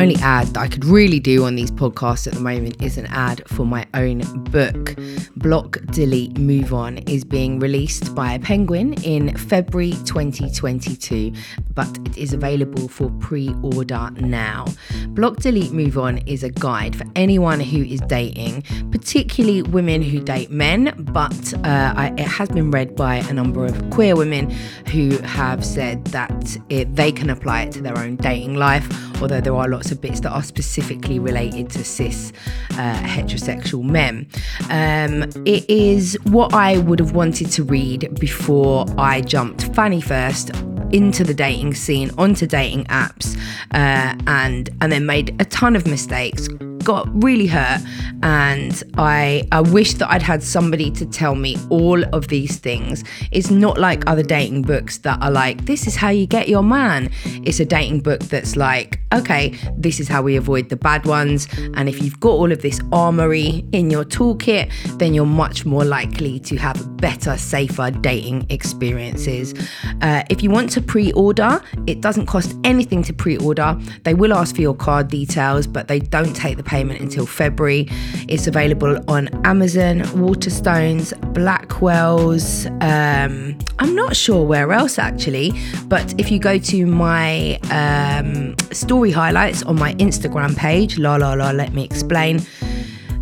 only ad that I could really do on these podcasts at the moment is an ad for my own book. Block, Delete, Move On is being released by Penguin in February 2022, but it is available for pre order now. Block, Delete, Move On is a guide for anyone who is dating, particularly women who date men, but uh, I, it has been read by a number of queer women who have said that it, they can apply it to their own dating life, although there are lots bits that are specifically related to cis uh, heterosexual men. Um, it is what I would have wanted to read before I jumped fanny first into the dating scene, onto dating apps, uh, and and then made a ton of mistakes. Got really hurt, and I I wish that I'd had somebody to tell me all of these things. It's not like other dating books that are like this is how you get your man. It's a dating book that's like okay, this is how we avoid the bad ones, and if you've got all of this armory in your toolkit, then you're much more likely to have better, safer dating experiences. Uh, if you want to pre order, it doesn't cost anything to pre order. They will ask for your card details, but they don't take the payment until February. It's available on Amazon, Waterstones, Blackwell's. Um, I'm not sure where else actually, but if you go to my um, story highlights on my Instagram page, la la la, let me explain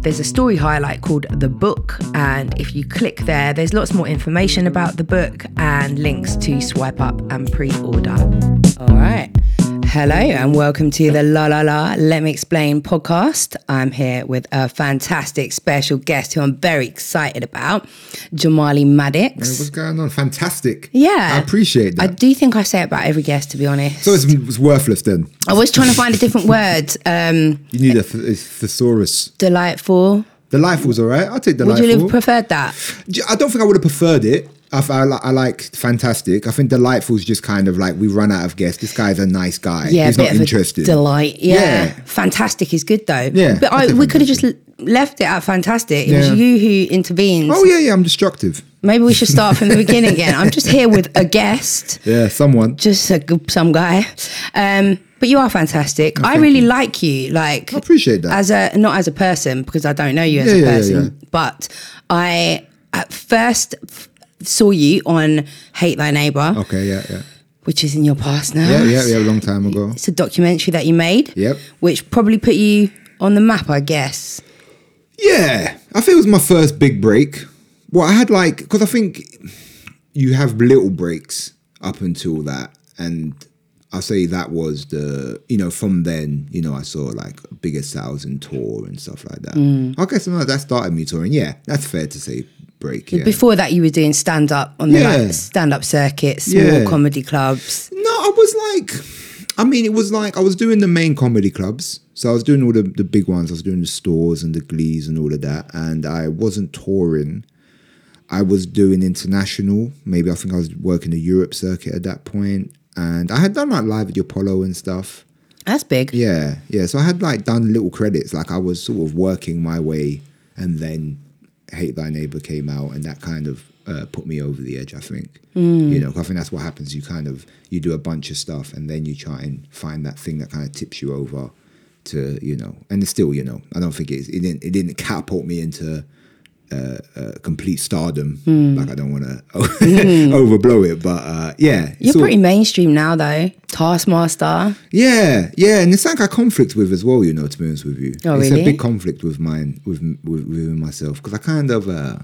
there's a story highlight called The Book. And if you click there, there's lots more information about the book and links to swipe up and pre order. All right. Hello and welcome to the La La La Let Me Explain podcast. I'm here with a fantastic special guest who I'm very excited about, Jamali Maddix. What's going on? Fantastic. Yeah. I appreciate that. I do think I say it about every guest, to be honest. so it's, it's worthless then. I was trying to find a different word. Um, You need a, th- a thesaurus. delightful. Delightful's all right. I'll take delightful. Would you have preferred that? I don't think I would have preferred it. I, I, I like fantastic. I think delightful is just kind of like we run out of guests. This guy's a nice guy. Yeah, He's not bit of a interested. delight. Yeah. Yeah. fantastic is good though. Yeah, but I we could have just left it at fantastic. It was you who intervened. oh yeah, yeah. I'm destructive. Maybe we should start from the beginning again. I'm just here with a guest, Yeah, someone. just a, some guy. Um, but you are fantastic. I really you. like you. Like I appreciate that. as a not as a person because I don't know you as Yeah, a yeah, yeah, person, yeah. but I at first saw you on Hate Thy Neighbor, Okay, yeah, yeah, which is in your past now. yeah, yeah, yeah. A long time ago. It's a documentary that you made. Yep. Which probably put you on the map, I guess. Yeah, I think it was my first big break. Well, I had like because I think you have little breaks up until that, and I'll say that was the you know from then you know I saw like bigger sales and tour and stuff like that. Mm. I guess no, that started me touring. Yeah, that's fair to say. Break. Yeah. Before that, you were doing stand up on the Yeah. like, stand up circuit, small Yeah. comedy clubs. No, I was like, I mean, it was like I was doing the main comedy clubs. So I was doing all the, the big ones. I was doing the stores and the glees and all of that. And I wasn't touring. I was doing international. Maybe I think I was working the Europe circuit at that point. And I had done like live at the Apollo and stuff. That's big. Yeah, yeah. So I had like done little credits. Like I was sort of working my way, and then Hate Thy Neighbor came out, and that kind of uh, put me over the edge. I think. You know, 'cause I think that's what happens. You kind of you do a bunch of stuff, and then you try and find that thing that kind of tips you over to you know. And it's still, you know, I don't think it's, it didn't it didn't catapult me into. Uh, uh, complete stardom. Like I don't want to overblow it, but uh, yeah, You're pretty mainstream now, though. Taskmaster. yeah, yeah, and it's like I conflict with as well. You know, to be honest with you, Oh, it's really? a big conflict with mine with with, with myself because I kind of uh,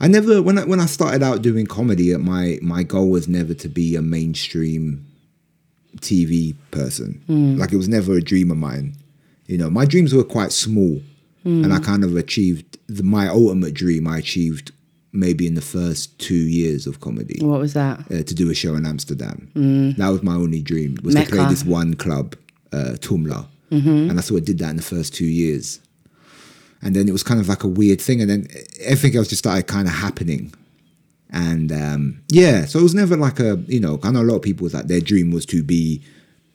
I never when I when I started out doing comedy, uh, my my goal was never to be a mainstream TV person. Hmm. Like it was never a dream of mine. You know, my dreams were quite small, Hmm. and I kind of achieved the, my ultimate dream. I achieved maybe in the first two years of comedy What was that? uh, to do a show in Amsterdam. That was my only dream was to play this one club, uh, Toomler, and I sort of did that in the first two years. And then it was kind of like a weird thing, and then everything else just started kind of happening. And um, yeah, so it was never like a you know I know a lot of people was like their dream was to be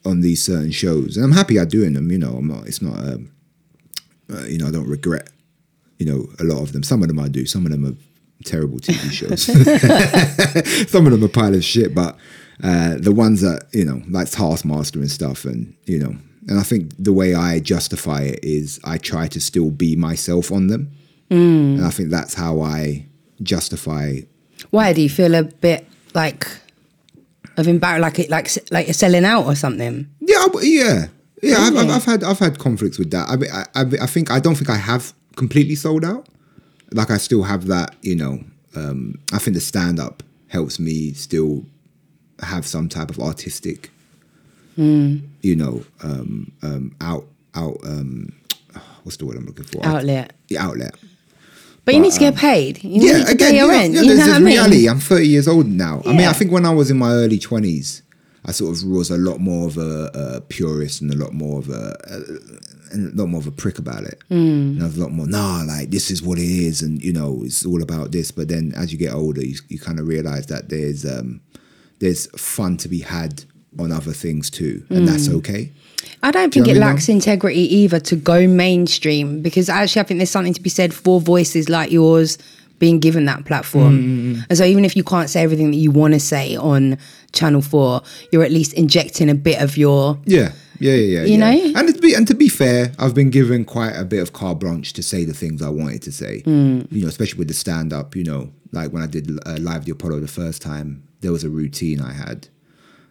on these certain shows, and I'm happy at doing them. You know, I'm not. It's not. Um, uh, you know, I don't regret. You know, a lot of them. Some of them I do. Some of them are terrible TV shows. Some of them are pile of shit, but uh, the ones that you know, like Taskmaster and stuff, and you know, and I think the way I justify it is I try to still be myself on them, Mm. and I think that's how I justify. Why do you feel a bit like of embarrassed, like it, like like you're selling out or something? Yeah, yeah, yeah. I've, I've, I've had I've had conflicts with that. I, I I I think I don't think I have completely sold out. Like I still have that. You know, um, I think the stand up helps me still have some type of artistic. You know, um, um, out out. Um, what's the word I'm looking for? Outlet. The outlet. But you But, need to get paid. You yeah, need to again, pay your yeah, rent. yeah, you know this what I mean? reality. I'm 30 years old now. I mean, I think when I was in my early 20s, I sort of was a lot more of a, a purist and a lot more of a, a, a lot more of a prick about it. Hmm. And I was a lot more, nah, like this is what it is, and you know, it's all about this. But then as you get older, you, you kind of realize that there's um, there's fun to be had on other things too, and Hmm. that's okay. I don't think know it what I mean, lacks integrity either to go mainstream because actually I think there's something to be said for voices like yours being given that platform. Mm, And so even if you can't say everything that you want to say on Channel 4, you're at least injecting a bit of your Yeah, yeah, yeah, yeah. You yeah. know? and to be and to be fair, I've been given quite a bit of carte blanche to say the things I wanted to say. Hmm. You know, especially with the stand up. You know, like when I did uh, live the Apollo the first time, there was a routine I had,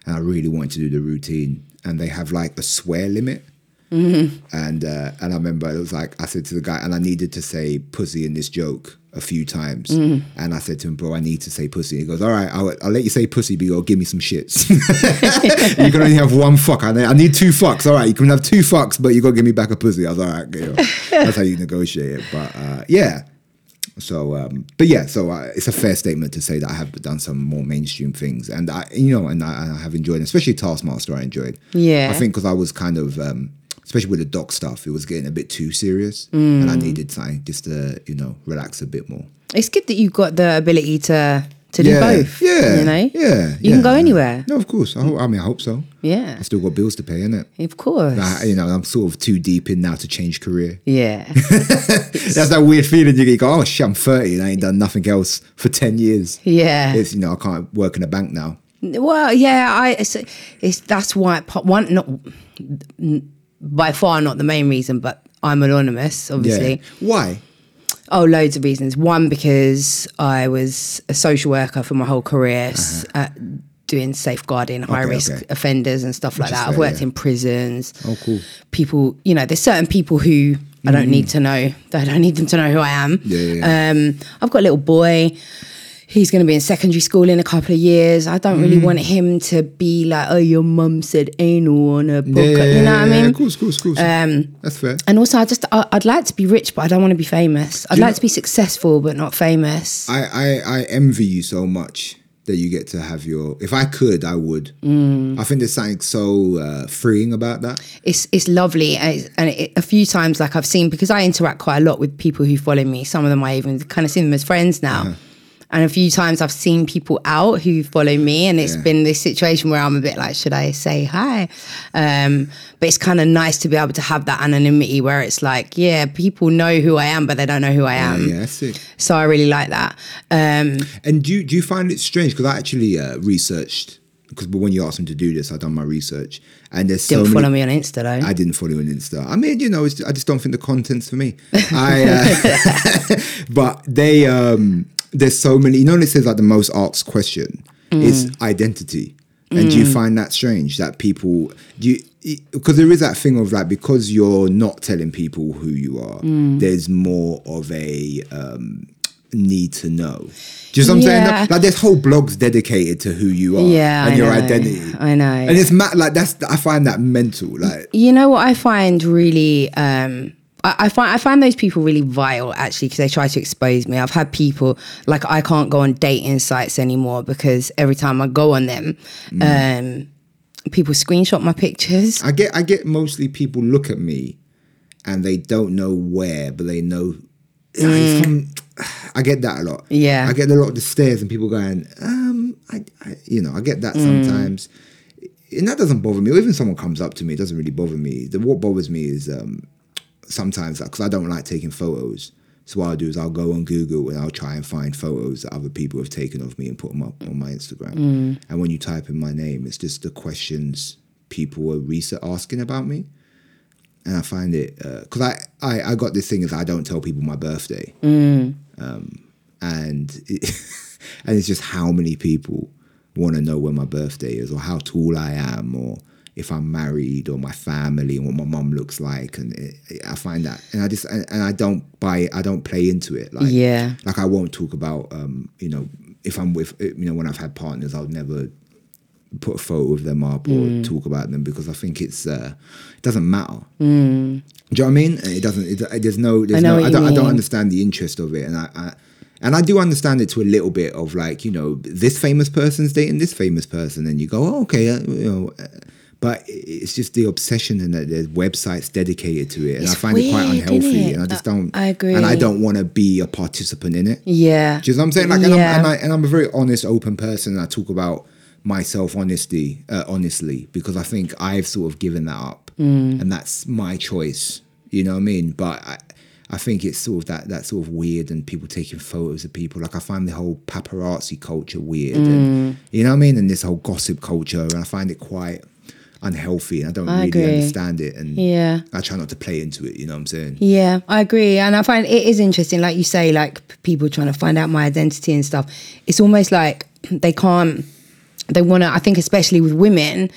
and I really wanted to do the routine, and they have like a swear limit. Mm-hmm. And uh, and I remember it was like I said to the guy, and I needed to say pussy in this joke a few times, Mm-hmm. and I said to him, bro, I need to say pussy. He goes, all right, I'll, I'll let you say pussy, but you give me some shits. you can only have one fuck. I need, I need two fucks. All right, you can have two fucks, but you gotta give me back a pussy. I was all right. You know, that's how you negotiate it. But uh, yeah. So, um, but yeah, so uh, it's a fair statement to say that I have done some more mainstream things, and I, you know, and I, I have enjoyed, especially Taskmaster. I enjoyed. Yeah. I think because I was kind of, um, especially with the doc stuff, it was getting a bit too serious, and I mm. needed time just to, you know, relax a bit more. It's good that you've got the ability to to do yeah, both. Yeah, You know? yeah. You yeah. can go anywhere. No, of course. I, hope, I mean, I hope so. Yeah. I still got bills to pay, innit? Of course. I, you know, I'm sort of too deep in now to change career. yeah. That's that weird feeling you get. go, oh shit, I'm 30 and I ain't done nothing else for 10 years. Yeah. It's, you know, I can't work in a bank now. Well, yeah, I it's, it's that's why po- one not by far not the main reason, but I'm anonymous, obviously. Yeah. Why? Oh, loads of reasons. One because I was a social worker for my whole career, s uh, doing safeguarding high risk okay. offenders and stuff like that. I've worked yeah. in prisons. Oh, cool. People, you know, there's certain people who I don't need to know. I don't need them to know who I am. Mm. Yeah, yeah, Um, I've got a little boy. He's going to be in secondary school in a couple of years. I don't Mm. really want him to be like, "Oh, your mum said anal on a podcast." you know what I mean? Yeah, cool, cool, cool. Um, That's fair. And also, I just I, I'd like to be rich, but I don't want to be famous. I'd like to be successful, but not famous. I, I, I envy you so much that you get to have your. If I could, I would. Mm. I think there's something so uh, freeing about that. It's it's lovely, and, it's, and it, a few times, like I've seen, because I interact quite a lot with people who follow me. Some of them I even kind of see them as friends now. Uh-huh. And a few times I've seen people out who follow me, and it's Yeah. been this situation where I'm a bit like, should I say hi? Um, but it's kind of nice to be able to have that anonymity where it's like, yeah, people know who I am, but they don't know who I am. yeah. So I really like that. Um, And do you, do you find it strange? Because I actually uh, researched. Because when you asked me to do this, I done my research, and there's so didn't follow many. me on Insta though. I didn't follow you on Insta. I mean, you know, it's, I just don't think the content's for me. I, uh, but they, um, there's so many. You know, it says like the most asked question is identity, and do you find that strange that people do you? Because there is that thing of like because you're not telling people who you are, there's more of a um, need to know. Do you know what I'm Yeah. saying? Like there's whole blogs dedicated to who you are Yeah, and I your know. identity. I know. And it's mad, like that's I find that mental. Like You know what I find really um I, I find I find those people really vile actually because they try to expose me. I've had people like I can't go on dating sites anymore because every time I go on them, um, people screenshot my pictures. I get I get mostly people look at me and they don't know where, but they know "Yeah, he's from I get that a lot. Mm. Yeah. I get a lot of the stares and people going, um, I, I you know, I get that Mm. sometimes. And that doesn't bother me. Or even someone comes up to me, it doesn't really bother me. The what bothers me is um sometimes because I don't like taking photos. So what I'll do is I'll go on Google and I'll try and find photos that other people have taken of me and put them up on my Instagram. Mm. And when you type in my name, it's just the questions people are recent asking about me. and I find it because I, I I got this thing is I don't tell people my birthday, Mm. um, and it, and it's just how many people want to know when my birthday is or how tall I am or if I'm married or my family and what my mum looks like, and it, I find that, and I just and, and I don't buy I don't play into it, like Yeah. like I won't talk about um, you know if I'm with you know when I've had partners, I'll never put a photo of them up or Mm. talk about them because I think it's uh, it doesn't matter. Do you know what I mean? It doesn't. It, there's no. There's know no. I don't. I don't understand the interest of it, and I, I and I do understand it to a little bit of like you know this famous person's dating this famous person, and you go, oh, okay, uh, you know. uh, But it's just the obsession and that there's websites dedicated to it, and It's I find it quite unhealthy. innit? And I just don't. I agree. And I don't want to be a participant in it. Yeah. Do you know what I'm saying? Like, and, Yeah. I'm, and, I, and I'm a very honest, open person. And I talk about myself honesty, uh, honestly, because I think I've sort of given that up, Mm. and that's my choice. You know what I mean? But I, I think it's sort of that that sort of weird, and people taking photos of people. Like I find the whole paparazzi culture weird, Mm. and, you know what I mean? And this whole gossip culture, and I find it quite unhealthy, and I don't I really agree. understand it. And Yeah. I try not to play into it. You know what I'm saying? Yeah, I agree, and I find it is interesting. Like you say, like people trying to find out my identity and stuff. It's almost like they can't. They want to. I think, especially with women,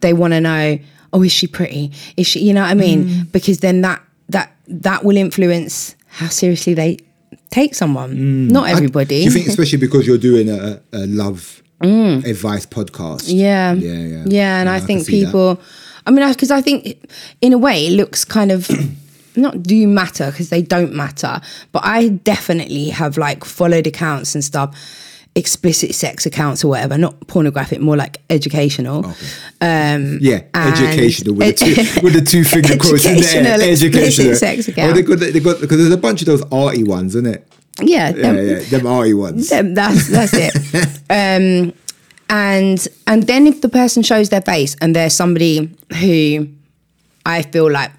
they want to know. Oh, is she pretty? Is she? You know what I mean? Mm. Because then that that that will influence how seriously they take someone. Not Mm. I- everybody. do you think, especially because you're doing a, a love advice podcast? Mm. Yeah. yeah, yeah, Yeah, and Yeah, I can think see that. people, I mean, because I think in a way it looks kind of not do matter because they don't matter, but I definitely have like followed accounts and stuff, explicit sex accounts or whatever, not pornographic, more like educational. Um, Yeah, educational with the two, with the two finger quotes in there. Educational, sex Oh, they got they got because there's a bunch of those arty ones, isn't it? Yeah, Yeah, them- yeah, them arty ones. them, that's that's it. um, and and then if the person shows their face and they're somebody who I feel like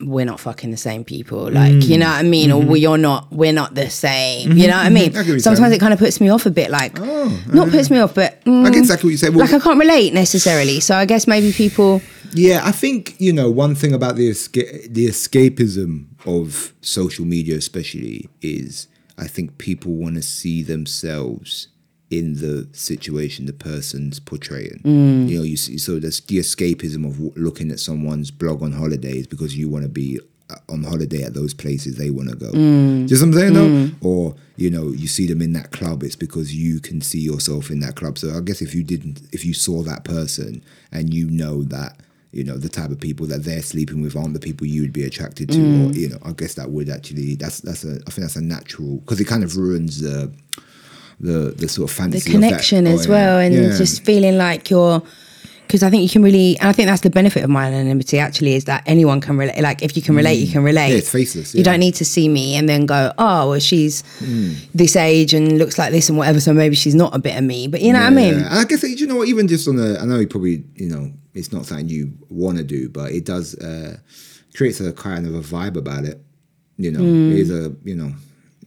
we're not fucking the same people, like you know what I mean, or we're not we're not the same. You know what I mean? I get what you're Sometimes it kind of puts me off a bit, like Oh, not puts me off, but mm, I get exactly what you say. Well, like I can't relate necessarily. So I guess maybe people. Yeah, I think you know one thing about the esca- the escapism of social media, especially, is I think people want to see themselves in the situation the person's portraying. Mm. You know, you see, so there's the escapism of looking at someone's blog on holidays because you want to be uh, on holiday at those places they want to go. Mm. Do you know what I'm saying? though? Mm. Or you know, you see them in that club, it's because you can see yourself in that club. So I guess if you didn't, if you saw that person and you know that you know the type of people that they're sleeping with aren't the people you would be attracted to or mm. you know i guess that would actually that's that's a i think that's a natural because it kind of ruins the the the sort of the connection of that. as Oh, well and Yeah. just feeling like you're because I think you can really and I think that's the benefit of my anonymity actually is that anyone can relate like if you can relate you can relate Mm. Yeah, it's faceless, you don't need to see me and then go oh well she's Mm. this age and looks like this and whatever so maybe she's not a bit of me but you know what I mean Yeah. And I guess you know what, even just on a, I know you probably, you know, it's not something you want to do, but it does uh, creates a kind of a vibe about it. You know, Hmm. it is a, you know,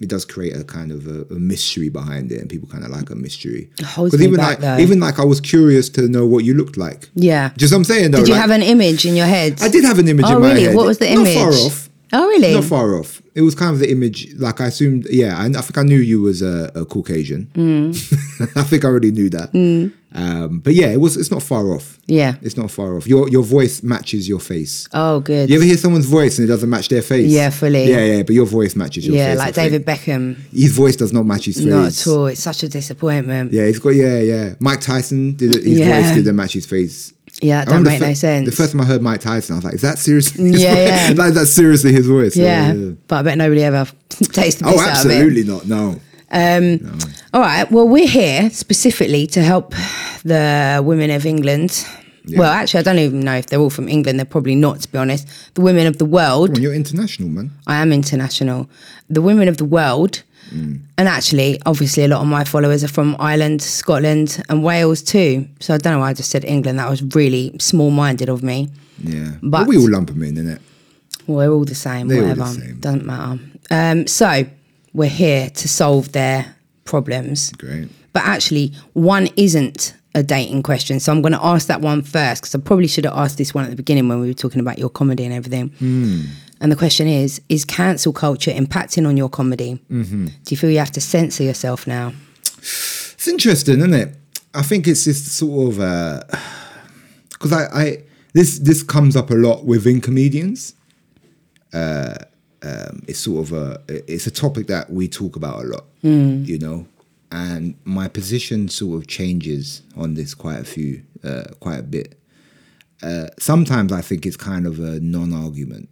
it does create a kind of a, a mystery behind it, and people kind of like a mystery. holds 'Cause me even back, like, though. even like, I was curious to know what you looked like. yeah Just what I'm saying though. did you like- have an image in your head I did have an image oh in my really head. what was the image? Not far off. Oh really Not far off. It was kind of the image, like I assumed. Yeah, I, I think I knew you was a, a Caucasian. Mm. I think I already knew that. Um, but yeah, it was. It's not far off. Yeah. it's not far off. Your your voice matches your face. oh good You ever hear someone's voice and it doesn't match their face? Yeah, fully. Yeah, yeah, but your voice matches your yeah face. like I think. David Beckham His voice does not match his face. not at all it's such a disappointment Yeah, he's got yeah, yeah. Mike Tyson did it, his Yeah. voice didn't match his face. Yeah that I don't make the no sense The first time I heard Mike Tyson, I was like, "Is that seriously? His Yeah, voice? yeah. like, that's seriously his voice." yeah, but I bet nobody ever tastes the piss Oh, out of it. absolutely not. Um, no. All right. Well, we're here specifically to help the women of England. Well, actually, I don't even know if they're all from England. They're probably not, to be honest. The women of the world. Well, you're international, man. I am international. The women of the world. And actually, obviously, a lot of my followers are from Ireland, Scotland, and Wales too. So I don't know why I just said England. That was really small minded of me. Yeah. But- But we all lump them in, innit? Well, we're all the same, They're all the whatever. same. Doesn't matter. Um, so we're here to solve their problems. Great. but actually one isn't a dating question. So I'm going to ask that one first because I probably should have asked this one at the beginning when we were talking about your comedy and everything. And the question is Is cancel culture impacting on your comedy? Mm-hmm. Do you feel you have to censor yourself now? It's interesting, isn't it? I think it's just sort of because I, I this this comes up a lot within comedians. Uh, um, it's sort of a it's a topic that we talk about a lot, you know, and my position sort of changes on this quite a few, uh, quite a bit. Uh, sometimes I think it's kind of a non-argument.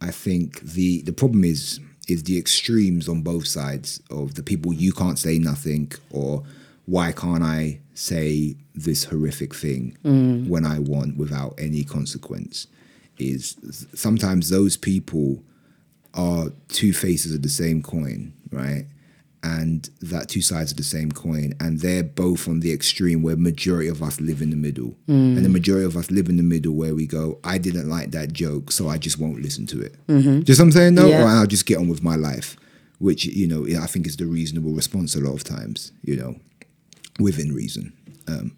I think the the problem is is the extremes on both sides of the people. You can't say nothing or why can't I say this horrific thing mm. when I want without any consequence? Is sometimes those people are two faces of the same coin, right? And that two sides of the same coin, and they're both on the extreme where majority of us live in the middle, and the majority of us live in the middle where we go, I didn't like that joke, so I just won't listen to it. Just what I'm saying, no, Yeah. or I'll just get on with my life, which you know I think is the reasonable response a lot of times, you know, within reason. Um,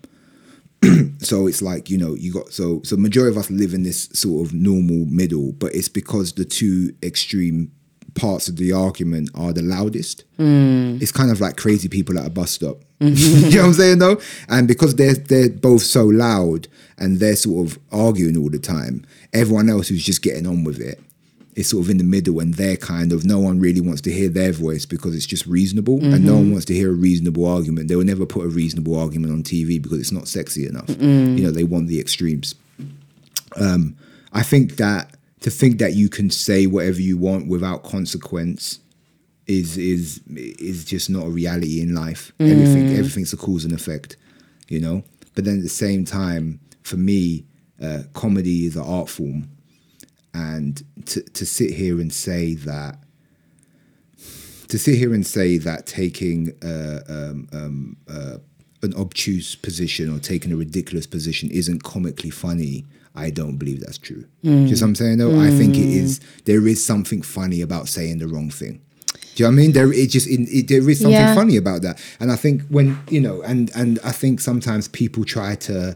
so it's like you know you got so so majority of us live in this sort of normal middle but it's because the two extreme parts of the argument are the loudest. Hmm. It's kind of like crazy people at a bus stop. You know what i'm saying though? And because they're they're both so loud and they're sort of arguing all the time everyone else who's just getting on with it is sort of in the middle and they're kind of no one really wants to hear their voice because it's just reasonable and no one mm-hmm. wants to hear a reasonable argument. They will never put a reasonable argument on tv because it's not sexy enough. Mm. You know they want the extremes. Um, i think that to think that you can say whatever you want without consequence is is is just not a reality in life. Everything everything's a cause and effect you know? But then at the same time for me uh, comedy is an art form. And to, to sit here and say that to sit here and say that taking uh, um, um, uh, an obtuse position or taking a ridiculous position isn't comically funny i don't believe that's true just mm. what i'm saying though i think it is mm. there is something funny about saying the wrong thing do you know what I mean? There, it just it, it, there is something Yeah. funny about that, and I think when you know, and and I think sometimes people try to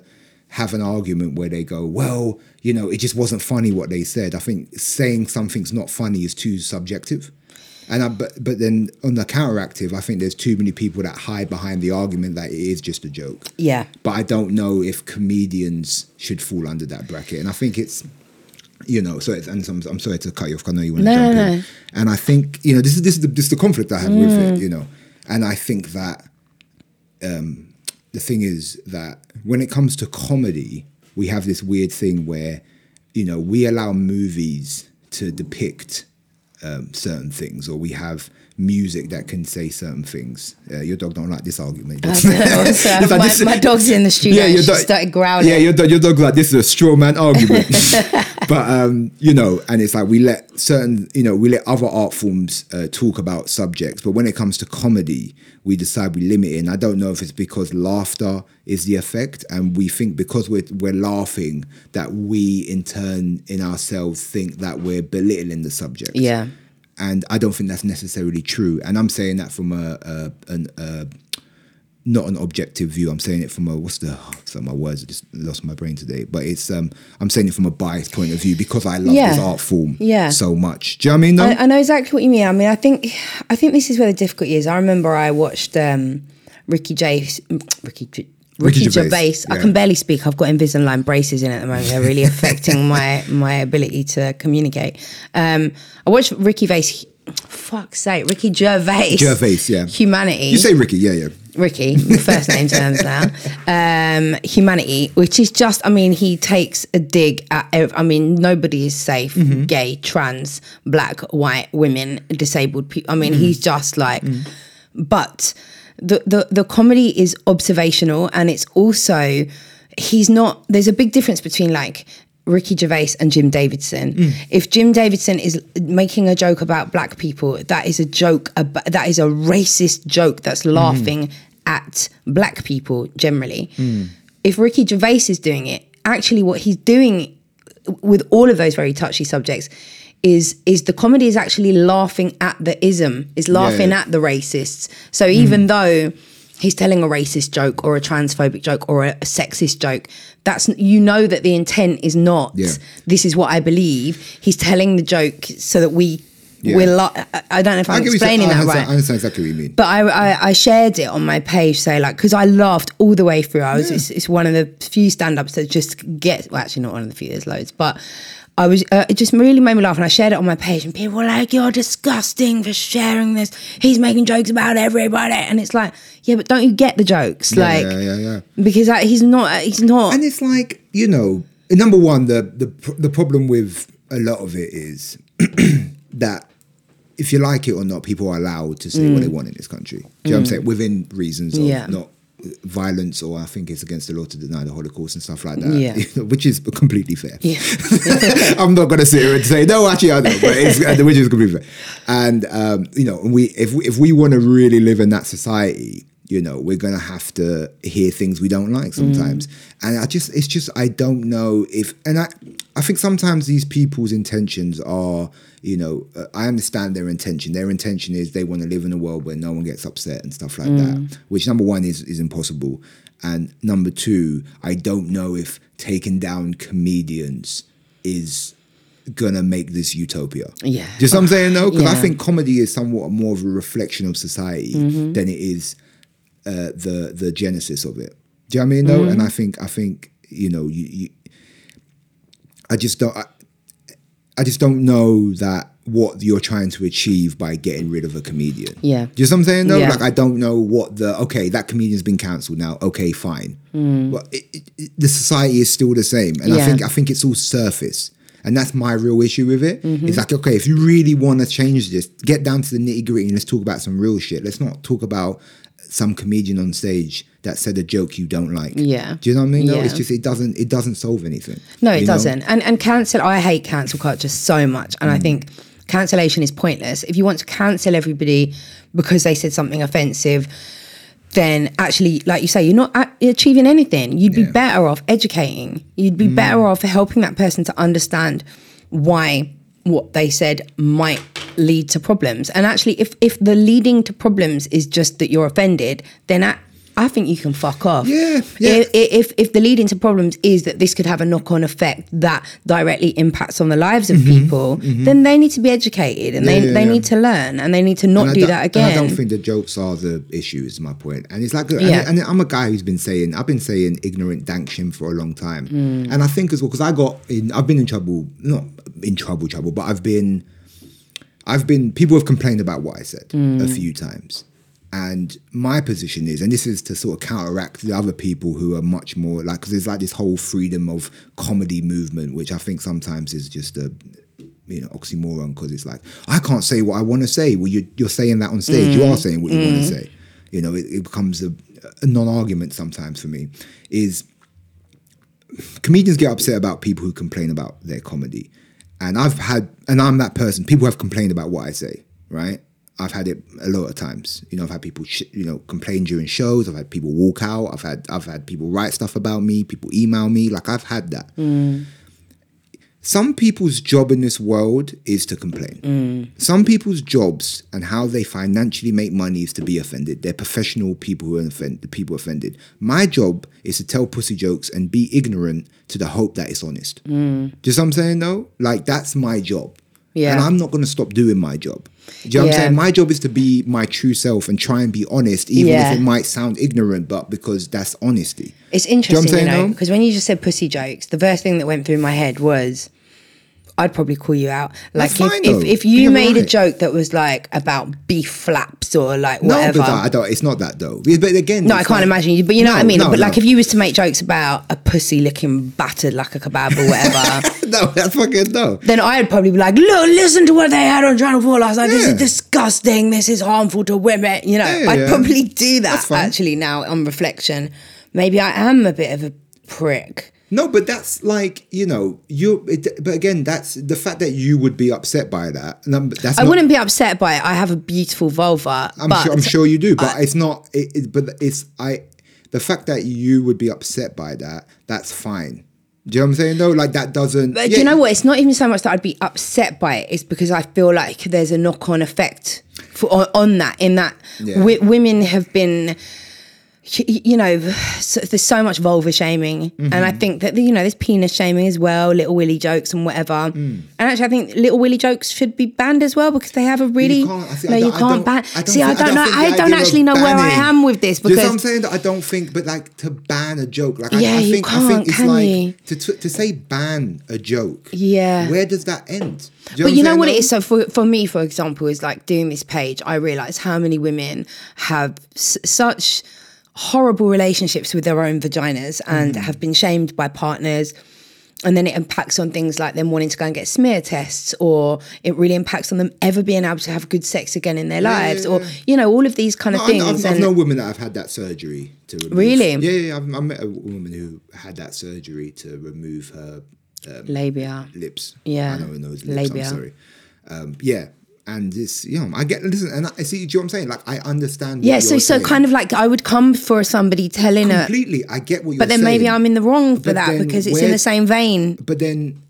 have an argument where they go, well, you know, it just wasn't funny what they said. I think saying something's not funny is too subjective. And I, but but then on the counteractive, I think there's too many people that hide behind the argument that it is just a joke. Yeah. But I don't know if comedians should fall under that bracket. And I think it's, you know, so it's, and I'm, I'm sorry to cut you off. I know you want to No, jump no, in. no. And I think you know this is this is the, this is the conflict I have with Mm. it. You know, and I think that um, the thing is that when it comes to comedy, we have this weird thing where, you know, we allow movies to depict um, certain things, or we have music that can say certain things. Uh, your dog don't like this argument. So It's like, my, this- my dog's in the studio. and your dog- started growling. Yeah, your, dog, your dog's like, this is a straw man argument. but, um, you know, and it's like we let certain, you know, we let other art forms uh, talk about subjects. But when it comes to comedy, we decide we limit it. And I don't know if it's because laughter is the effect. And we think because we're, we're laughing that we, in turn, in ourselves, think that we're belittling the subject Yeah. And I don't think that's necessarily true. And I'm saying that from a, a an a, not an objective view. I'm saying it from a what's the so my words just lost my brain today. But it's um I'm saying it from a biased point of view because I love Yeah. this art form Yeah. so much. Do you know what I mean? Though? I, I know exactly what you mean. I mean, I think, I think this is where the difficulty is. I remember I watched um, Ricky J. Ricky. Ricky, Ricky Gervais. Gervais, I can barely speak. I've got Invisalign braces in at the moment. They're really affecting my my ability to communicate. Um, I watched Ricky Gervais. Fuck's sake, Ricky Gervais. Gervais, yeah. Humanity. you say Ricky, yeah, yeah. Ricky, first name terms now. Um, humanity, which is just, I mean, he takes a dig at, ev- I mean, nobody is safe. Gay, trans, black, white, women, disabled people. I mean, he's just like, but the, the the comedy is observational and it's also he's not. There's a big difference between like. Ricky Gervais and Jim Davidson. Mm. If Jim Davidson is making a joke about black people, that is a joke. About, that is a racist joke that's mm. laughing at black people generally. Mm. If Ricky Gervais is doing it, actually, what he's doing with all of those very touchy subjects is is the comedy is actually laughing at the ism, is laughing yeah. at the racists. So even hmm. though he's telling a racist joke or a transphobic joke or a, a sexist joke that's you know that the intent is not Yeah. this is what i believe he's telling the joke so that we Yeah. we're lo- I- don't know if i'm I get what you're saying. explaining that right I understand exactly what you mean. but I, I, I shared it on my page, say like, because I laughed all the way through. I was, Yeah. it's, it's one of the few stand-ups that just get, well, actually not one of the few, there's loads, but I was, uh, it just really made me laugh, and I shared it on my page, and people were like, "You're disgusting for sharing this. He's making jokes about everybody," and it's like, yeah, but don't you get the jokes, Yeah, like, yeah, yeah, yeah. because like, he's not, he's not. And it's like you know, number one, the the the problem with a lot of it is that if you like it or not, people are allowed to say what they want in this country. Do you know what I'm saying? Within reasons of Mm. Yeah. not violence or I think it's against the law to deny the Holocaust and stuff like that. Yeah. which is completely fair. Yeah. I'm not gonna sit here and say no. Actually, I know, but it's uh, which is completely fair. And um, you know, we if we, if we want to really live in that society, you know, we're gonna have to hear things we don't like sometimes. And I just, it's just, I don't know if, and I, I think sometimes these people's intentions are, you know, uh, I understand their intention. Their intention is they want to live in a world where no one gets upset and stuff like that. Which number one is is impossible, and number two, I don't know if taking down comedians is gonna make this utopia. Yeah. Do you see what I'm saying though? Because I think comedy is somewhat more of a reflection of society Mm-hmm. than it is uh, the the genesis of it. Do you know what I mean though? Mm-hmm. And I think I think you know you, you I just don't I, I just don't know that what you're trying to achieve by getting rid of a comedian. Yeah. Do you know what I'm saying though? Yeah. Like I don't know what the okay that comedian's been cancelled now. Okay, fine. But it, it, it- the society is still the same, and I Mm. Think I think it's all surface. And that's my real issue with it. Mm-hmm. It's like, okay, if you really want to change this, get down to the nitty gritty and let's talk about some real shit. Let's not talk about some comedian on stage that said a joke you don't like. Yeah. Do you know what I mean? No, Yeah. it's just it doesn't it doesn't solve anything. No, it doesn't. And and cancel. I hate cancel culture so much, and I Mm. think cancellation is pointless. If you want to cancel everybody because they said something offensive, then actually, like you say, you're not achieving anything. You'd be Yeah. Mm. better off educating. You'd be better off helping that person to understand why what they said might lead to problems. And actually, if if the leading to problems is just that you're offended, then I, I think you can fuck off. Yeah, yeah. If, if the leading to problems is that this could have a knock on effect that directly impacts on the lives of people, then they need to be educated and Mm-hmm, Yeah, they, yeah, they yeah. need to learn and they need to not do that and I don't think the jokes are the issue. Is my point. And it's like, Yeah. and, and I'm a guy who's been saying, I've been saying ignorant danction for a long time, Mm. and I think as well because I got in, I've been in trouble, not in trouble, trouble, but I've been, I've been. People have complained about what I said Mm. a few times. And my position is, and this is to sort of counteract the other people who are much more like, because there's like this whole freedom of comedy movement, which I think sometimes is just a, you know, oxymoron because it's like, I can't say what I want to say. Well, you're, you're saying that on stage. You are mm. saying what you want to mm. say. You know, it, it becomes a, a non argument sometimes for me. Is comedians get upset about people who complain about their comedy. And I've had, and I'm that person. People have complained about what I say, right? I've had it a lot of times. You know, I've had people, sh- you know, complain during shows. I've had people walk out. I've had, I've had people write stuff about me. People email me. Like I've had that. Mm. Some people's job in this world is to complain. Mm. Some people's jobs and how they financially make money is to be offended. They're professional people who are offended. The people offended. My job is to tell pussy jokes and be ignorant to the hope that it's honest. Mm. Do you know what I'm saying though? Like that's my job. Yeah. And I'm not going to stop doing my job. Do you know what I'm Yeah. saying? My job is to be my true self and try and be honest, even Yeah. if it might sound ignorant, but because that's honesty. It's Do you know interesting, you know, because when you just said pussy jokes, the first thing that went through my head was I'd probably call you out. Like if, fine, if, if you made a joke that was like about beef flaps or like No, whatever. but I don't. It's not that though. But again, No, I can't like- imagine you, but you know No, what I mean. no, but like, no. if you was to make jokes about a pussy looking battered like a kebab or whatever, no, that's fucking no. then I'd probably be like, "Look, listen to what they had on Channel Four last night. This is disgusting. This is harmful to women." You know, Yeah, I'd yeah. probably do that actually. Now on reflection, maybe I am a bit of a prick. No, but that's like you know you. It, but again, that's the fact that you would be upset by that. no, but That's I not, wouldn't be upset by it. I have a beautiful vulva, I'm sure. I'm sure you do, but it's not. It, it, but it's I. The fact that you would be upset by that, that's fine. Do you know what I'm saying? though? like that doesn't. But do you know what? It's not even so much that I'd be upset by it. It's because I feel like there's a knock-on effect for, on, on that. In that Yeah. wi- women have been you know, so, there's so much vulva shaming, and Mm-hmm. I think that you know there's penis shaming as well, little willy jokes and whatever. Mm. And actually, I think little willy jokes should be banned as well because they have a really no, you can't ban. I See, I I don't know. I don't actually know where I am with this Do you know what I'm saying? That I don't think, but like to ban a joke, like I, Yeah, I you think, I can't, think it's can like you? to, to say ban a joke. Yeah. where does that end? Do But you know what it saying, is? So for, for me, for example, is like doing this page, I realize how many women have s- such horrible relationships with their own vaginas and Mm. have been shamed by partners. And then it impacts on things like them wanting to go and get smear tests, or it really impacts on them ever being able to have good sex again in their lives, or you know, all of these kind of No, things. I've, I've and known women that have had that surgery to remove. Really? Yeah, yeah. I've, I met a woman who had that surgery to remove her labia. lips. Yeah. I know those lips. Labia. I'm sorry. Um, yeah, and this, you know, I get listen, and I see. Do you know what I'm saying? Like, I understand. What Yeah, so so saying. kind of like I would come for somebody telling her, completely. I get what you're saying. but then maybe. I'm in the wrong for that because it's in the same vein. But then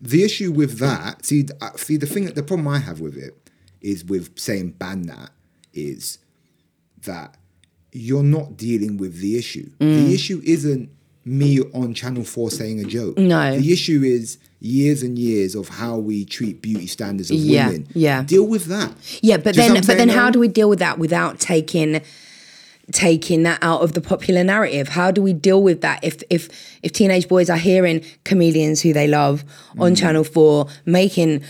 the issue with that, see, uh, see, the thing, the problem I have with it is with saying ban that is that you're not dealing with the issue. Mm. The issue isn't me on Channel Four saying a joke. No. the issue is years and years of how we treat beauty standards of Yeah, women. yeah. deal with that. Yeah, but Do then but then how do we deal with that without taking taking that out of the popular narrative? How do we deal with that if if if teenage boys are hearing comedians who they love Mm. on Channel 4 making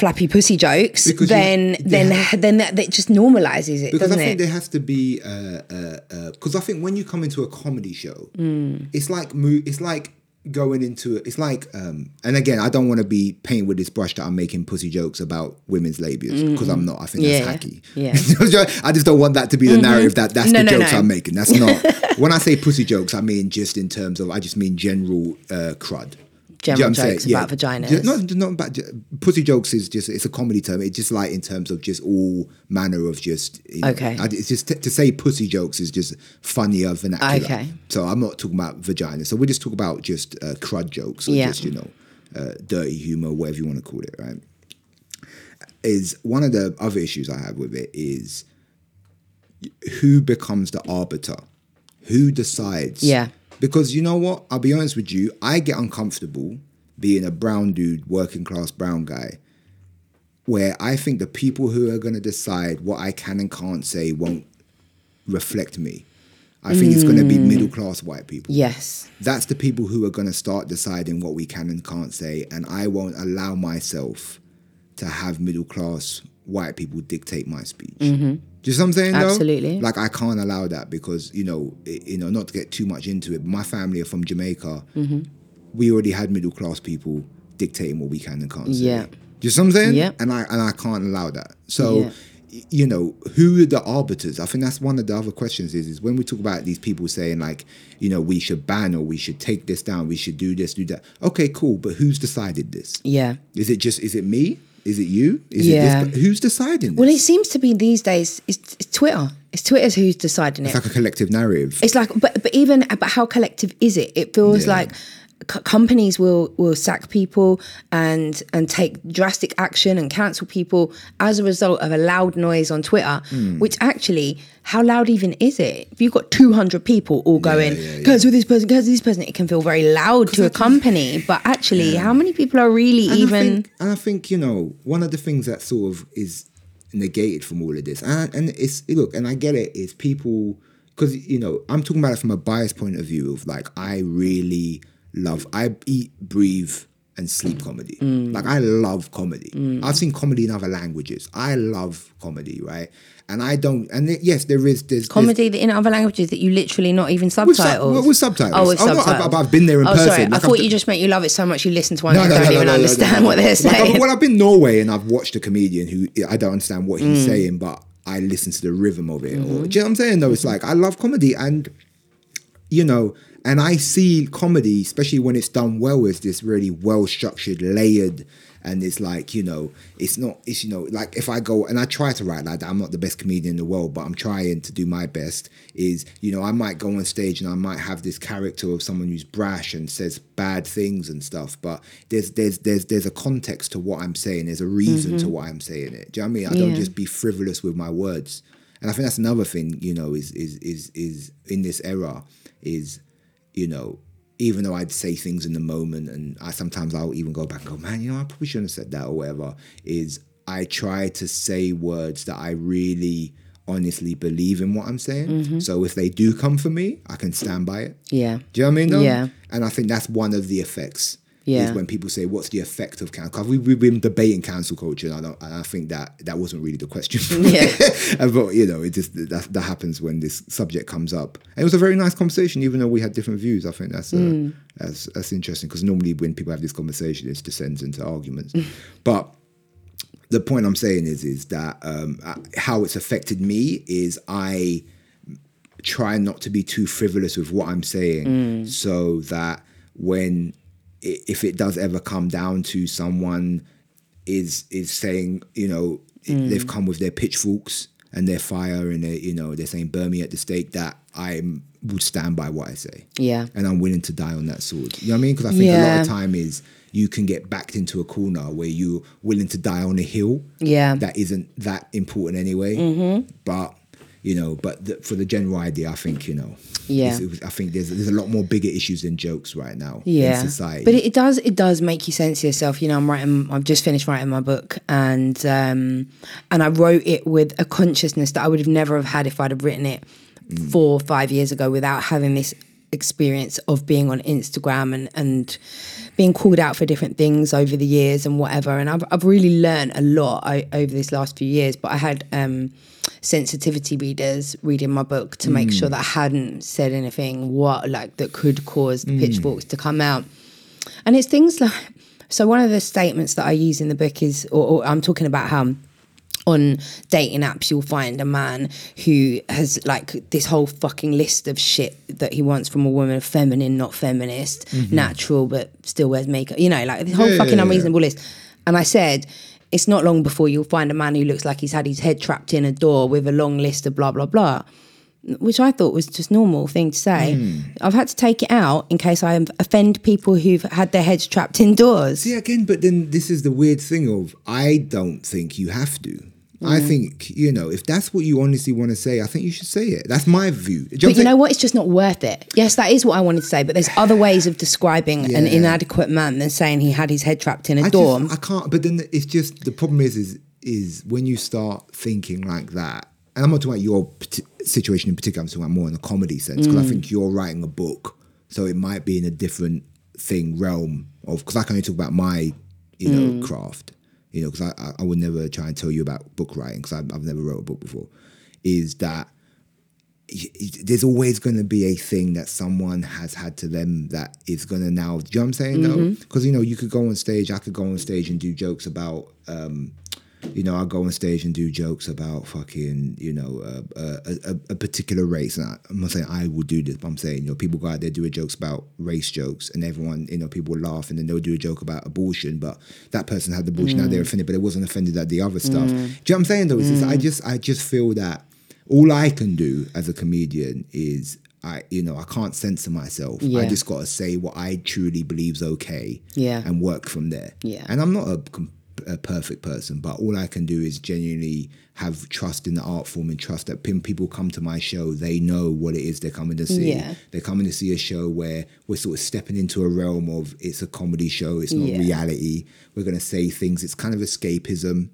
flappy pussy jokes, Because you- then then then that, that just normalizes it, because I think it? there has to be because I think when you come into a comedy show, Mm. it's like mo- it's like going into it. It's like um, and again, I don't want to be painting with this brush that I'm making pussy jokes about women's labias because I'm not. I think that's Mm-hmm. Yeah, hacky. yeah. I just don't want that to be the narrative that that's No, the no, jokes no. I'm making. That's not when I say pussy jokes. I mean just in terms of I just mean general uh, crud. Do you know General what I'm saying? jokes about vaginas. Not, not about pussy jokes is just it's a comedy term. It's just like in terms of just all manner of just you know, Okay. It's just to say pussy jokes is just funnier vernacular. Okay. So I'm not talking about vagina. So we just talk about just uh, crud jokes or Yeah. just you know uh, dirty humor, whatever you want to call it, right? Is one of the other issues I have with it is who becomes the arbiter, who decides. Yeah. Because you know what? I'll be honest with you. I get uncomfortable being a brown dude, working class brown guy, where I think the people who are going to decide what I can and can't say won't reflect me. I think it's going to be mm. middle class white people. yes. That's the people who are going to start deciding what we can and can't say, and I won't allow myself to have middle class white people dictate my speech. Mm-hmm. Do you see what I'm saying? though? Absolutely. Like I can't allow that because you know, it, you know, not to get too much into it. My family are from Jamaica. Mm-hmm. We already had middle class people dictating what we can and can't say. Yeah. Do you see what I'm saying? Yeah. And I and I can't allow that. So. Yeah. You know who are the arbiters? I think that's one of the other questions. Is is when we talk about these people saying like, you know, we should ban or we should take this down, we should do this, do that. Okay, cool. But who's decided this? Yeah. Is it just is it me? Is it you? Is Yeah. it this? Who's deciding this? Well, it seems to be these days. It's, it's Twitter. It's Twitter's who's deciding it. it's like a collective narrative. It's like, but but even but how collective is it? It feels Yeah. like c- companies will will sack people and and take drastic action and cancel people as a result of a loud noise on Twitter. Hmm. Which actually, how loud even is it? If you've got two hundred people all going, yeah, yeah. "Cancel this person, cancel this person," it can feel very loud to a company. But actually, how many people are really and even? I think, and I think you know one of the things that sort of is negated from all of this, and, and it's look, and I get it, is people because you know I'm talking about it from a biased point of view of like I really love, I eat, breathe. And sleep comedy. Mm. Like I love comedy. I've seen comedy in other languages. I love comedy, right? And I don't. And it- yes, there is. There's there's- Comedy in other languages that you literally not even With, sub- subtitles. with, with subtitles. Oh, with not- subtitles. I've, I've been there in oh, person. sorry. I thought I've- you just meant you love it so much you listen to one and don't even understand what they're Like, saying. I've- well, I've been Norway and I've watched a comedian who I don't understand what Mm. he's saying, but I listen to the rhythm of it. Mm-hmm. Or, do you know what I'm saying? Though it's like I love comedy and you know, and I see comedy, especially when it's done well, as this really well structured, layered, and it's like you know, it's not, it's you know, like if I go and I try to write like that, I'm not the best comedian in the world, but I'm trying to do my best. Is you know, I might go on stage and I might have this character of someone who's brash and says bad things and stuff, but there's there's there's there's a context to what I'm saying. There's a reason to mm-hmm. why I'm saying it. Do you know what I mean? I don't just be frivolous with my words. and I think that's another thing. You know, is is is is in this era is, you know, even though I'd say things in the moment, and I sometimes I'll even go back and go, man, you know, I probably shouldn't have said that or whatever. Is I try to say words that I really honestly believe in what I'm saying. Mm-hmm. So if they do come for me, I can stand by it. Yeah. Do you know what I mean? Though? Yeah. And I think that's one of the effects. Yeah. Is when people say, "What's the effect of cancel?" Because we, we've been debating cancel culture, and I, don't, and I think that that wasn't really the question. Yeah. but you know, it just that, that happens when this subject comes up. And it was a very nice conversation, even though we had different views. I think that's uh, Mm. that's that's interesting because normally when people have this conversation, it descends into arguments. Mm. but the point I'm saying is is that um, uh, how it's affected me is I try not to be too frivolous with what I'm saying, so that when if it does ever come down to someone is is saying, you know, they've come with their pitchforks and their fire and they, you know, they're saying burn me at the stake, that I would stand by what I say Yeah. and I'm willing to die on that sword. You know what I mean? Because I think a lot of time is you can get backed into a corner where you're willing to die on a hill. Yeah. That isn't that important anyway. Mm-hmm. But you know, but the, for the general idea, I think you know. Yeah. it was- I think there's there's a lot more bigger issues than jokes right now yeah. in society. But it, does it does make you sense to yourself. You know, I'm writing. I've just finished writing my book, and um, and I wrote it with a consciousness that I would have never have had if I'd have written it four or five years ago without having this experience of being on Instagram and and being called out for different things over the years and whatever. And I've I've really learned a lot o- over this last few years. But I had. Um, sensitivity readers reading my book to make sure mm. that I hadn't said anything what like that could cause the mm. pitchforks to come out. And it's things like so one of the statements that I use in the book is or, or I'm talking about how on dating apps you'll find a man who has like this whole fucking list of shit that he wants from a woman feminine not feminist mm-hmm. natural but still wears makeup you know like this whole Yeah, fucking yeah, yeah. unreasonable list and i said it's not long before you'll find a man who looks like he's had his head trapped in a door with a long list of blah blah blah which I thought was just normal thing to say. Hmm. I've had to take it out in case I offend people who've had their heads trapped indoors. See again, but then this is the weird thing of I don't think you have to. I Mm. think you know if that's what you honestly want to say, I think you should say it. That's my view. You know what But you know what? It's just not worth it. Yes, that is what I wanted to say, but there's other ways of describing an inadequate man than saying he had his head trapped in a I dorm. Just, I can't. But then it's just the problem is is is when you start thinking like that. And I'm not talking about your situation in particular. I'm talking about more in a comedy sense because I think you're writing a book, so it might be in a different thing realm of because I can only talk about my you know craft. You know, because I, I would never try and tell you about book writing because I've, I've never wrote a book before. Is that there's always going to be a thing that someone has had to them that is going to now. Do you know what I'm saying? though? Because you know, you could go on stage. I could go on stage and do jokes about. Um, you know, I go on stage and do jokes about fucking, you know, uh, uh, a, a, a particular race. And I, I'm not saying I would do this, but I'm saying, you know, people go out there doing jokes about race jokes, and everyone, you know, people will laugh, and then they'll do a joke about abortion, but that person had the abortion, now they're offended, but it wasn't offended at the other stuff. Do you know what I'm saying? Though, just, I just, I just feel that all I can do as a comedian is. I, you know, I can't censor myself. I just got to say what I truly believe's okay, Yeah. and work from there. Yeah. And I'm not a, com- a perfect person, but all I can do is genuinely have trust in the art form and trust that when people come to my show, they know what it is they're coming to see. Yeah. They're coming to see a show where we're sort of stepping into a realm of it's a comedy show, it's not Yeah. reality. We're going to say things, it's kind of escapism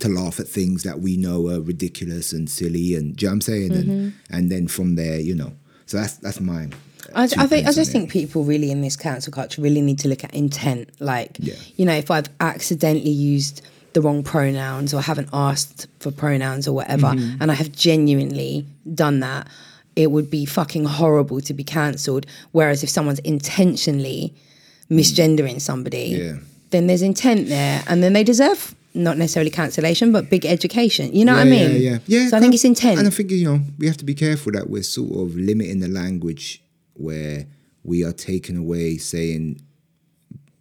to laugh at things that we know are ridiculous and silly and do you know what I'm saying? And, mm-hmm. and then from there, you know. So that's that's mine. I, I think I just think people really in this cancel culture really need to look at intent. Like, Yeah. you know, if I've accidentally used the wrong pronouns or haven't asked for pronouns or whatever, Mm-hmm. and I have genuinely done that, it would be fucking horrible to be cancelled. Whereas if someone's intentionally misgendering somebody, Yeah. then there's intent there, and then they deserve not necessarily cancellation, but big education. You know yeah, what I mean? Yeah, yeah, yeah. So I think it's intent. And I think you know we have to be careful that we're sort of limiting the language where we are taking away saying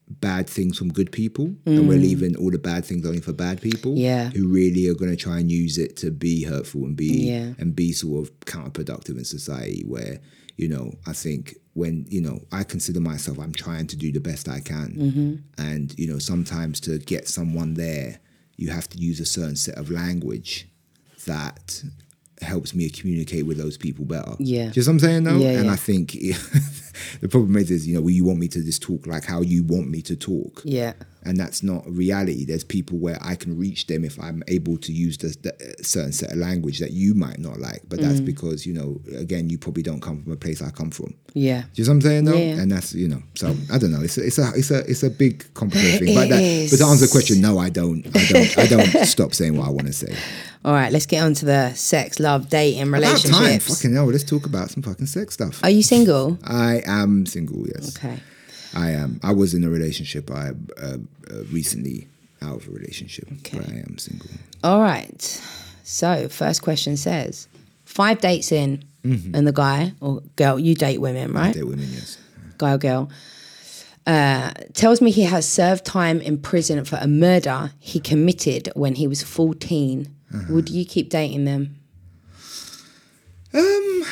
bad things from good people, and we're leaving all the bad things only for bad people. Mm. Yeah. who really are going to try and use it to be hurtful and be Yeah. and be sort of counterproductive in society. Where you know, I think when you know, I consider myself, I'm trying to do the best I can, Mm-hmm. and you know, sometimes to get someone there, you have to use a certain set of language that helps me communicate with those people better. Yeah. Just what I'm saying though? Yeah, and yeah. I think the problem is, is, you know, you want me to just talk like how you want me to talk. Yeah. And that's not reality. There's people where I can reach them if I'm able to use the, the certain set of language that you might not like. But Mm. that's because, you know, again, you probably don't come from a place I come from. Yeah. Do you know what I'm saying though? Yeah. And that's you know, so I don't know. It's a it's a it's a it's a big complicated thing. But that, but to answer the question, no, I don't. I don't. I don't stop saying what I want to say. All right, let's get on to the sex, love, dating, I have time. relationships. Fucking hell. Let's talk about some fucking sex stuff. Are you single? I am single. Yes, Okay. I am. I was in a relationship. I uh, uh, recently out of a relationship, Okay. but I am single. All right. So, first question says five dates in, and the guy or girl, you date women, right? Date women, yes. Guy or girl. Uh, tells me he has served time in prison for a murder he committed when he was 14. Would you keep dating them? Um,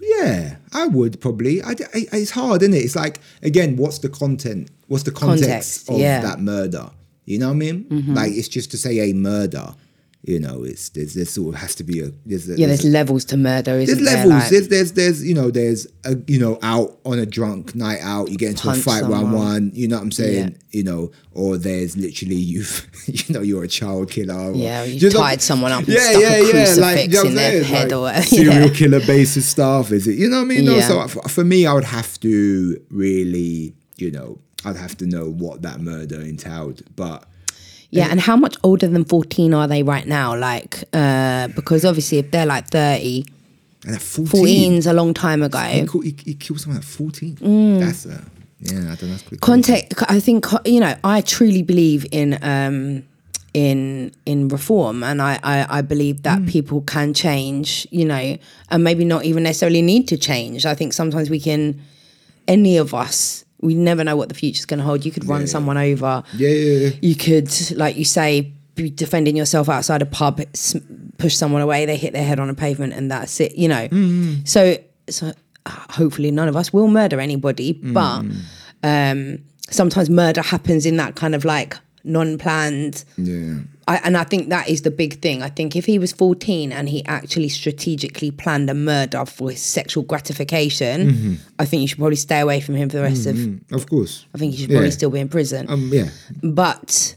yeah, I would probably. I, I- it's hard, isn't it? It's like again, what's the content? What's the context, Context, of yeah. Mm-hmm. that murder? You know what I mean? Like it's just to say a murder. You know, it's there's there sort of has to be a there's a, Yeah, there's there's a- levels to murder, isn't there's there? levels. Like- there's there's there's you know there's a you know out on a drunk night out. You get into a fight one someone. one. You know what I'm saying? Yeah. You know, or there's literally you've you know you're a child killer. Or, Yeah, you Just tied someone up and stuck a crucifix you know what I'm saying? head or whatever. Serial Yeah. killer basis stuff. Is it? You know what I mean? No, Yeah. so for, for me, I would have to really you know I'd have to know what that murder entailed, but. Yeah, and how much older than 14 are they right now? Like, uh, because obviously if they're like 30, And at 14, 14's a long time he, ago. killed, he, he killed someone at 14. That's a, yeah, I don't know. That's pretty crazy. Context, I think, you know, I truly believe in, um, in in reform and I, I, I believe that people can change you know and maybe not even necessarily need to change i think sometimes we can any of us we never know what the future's going to hold. You could run someone over. Yeah, yeah, yeah. you could like you say be defending yourself outside a pub push someone away they hit their head on a pavement and that's it you know? So so uh, hopefully none of us will murder anybody but um sometimes murder happens in that kind of like non-planned Yeah. I, and I think that is the big thing. I think if he was 14 and he actually strategically planned a murder for his sexual gratification, mm-hmm. I think you should probably stay away from him for the rest of. Mm-hmm. Of course. I think he should probably still be in prison. Um, yeah. But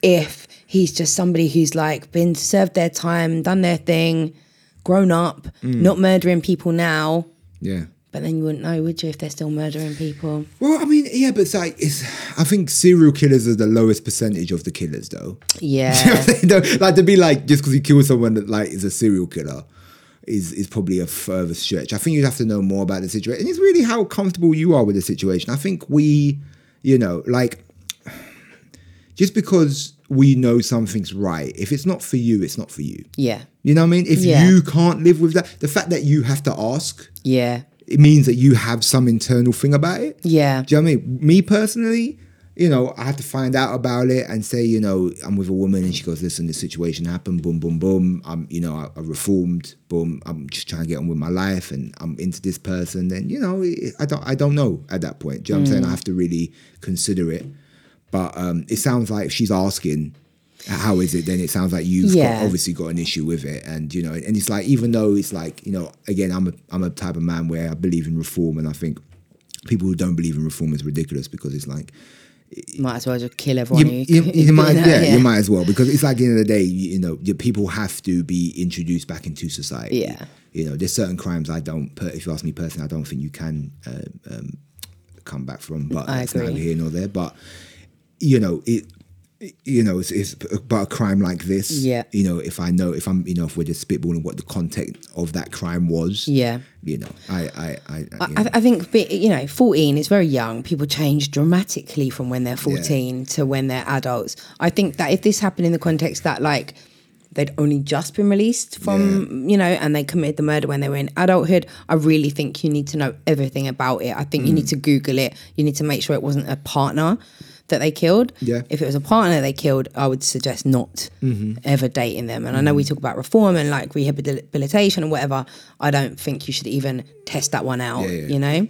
if he's just somebody who's like been served their time, done their thing, grown up, mm. not murdering people now, Yeah. But then you wouldn't know, would you, if they're still murdering people? Well, I mean, yeah, but it's like it's. I think serial killers are the lowest percentage of the killers, though. Yeah. Like to be like just because he killed someone that like is a serial killer is is probably a further stretch. I think you'd have to know more about the situation. And it's really how comfortable you are with the situation. I think we, you know, like just because we know something's right, if it's not for you, it's not for you. yeah. You know what I mean? If Yeah. you can't live with that, the fact that you have to ask, Yeah. It means that you have some internal thing about it. Yeah. Do you know what I mean? Me personally, you know, I have to find out about it and say, you know, I'm with a woman and she goes, listen, this situation happened, boom, boom, boom. I'm, you know, I, I reformed, boom. I'm just trying to get on with my life and I'm into this person. Then, you know, it- I don't, I don't know at that point. Do you know what I'm saying? I have to really consider it. But um, it sounds like she's asking, how is it? Then it sounds like you've Yeah. got, obviously got an issue with it, and you know, and it's like even though it's like you know, again, I'm a I'm a type of man where I believe in reform, and I think people who don't believe in reform is ridiculous because it's like Might as well just kill everyone. you, who- you, you might, know, yeah, you might as well because it's like at the end of the day, you, you know, your people have to be introduced back into society. Yeah. you know, there's certain crimes I don't. per- If you ask me personally, I don't think you can uh, um, come back from. But I that's neither agree. here nor there. But you know, it. You know, it's, it's about a crime like this. Yeah. You know, if I know, if I'm, you know, if we're just spitballing what the context of that crime was. Yeah. You know, I, I, I, I, I- I think, you know, 14 is very young. People change dramatically from when they're 14 to when they're adults. I think that if this happened in the context that, like, they'd only just been released from, you know, and they committed the murder when they were in adulthood, I really think you need to know everything about it. I think you Mm. need to Google it. You need to make sure it wasn't a partner that they killed. Yeah. If it was a partner they killed, I would suggest not Mm-hmm. ever dating them. And I know we talk about reform and like rehabilitation and whatever. I don't think you should even test that one out, Yeah, yeah. you know?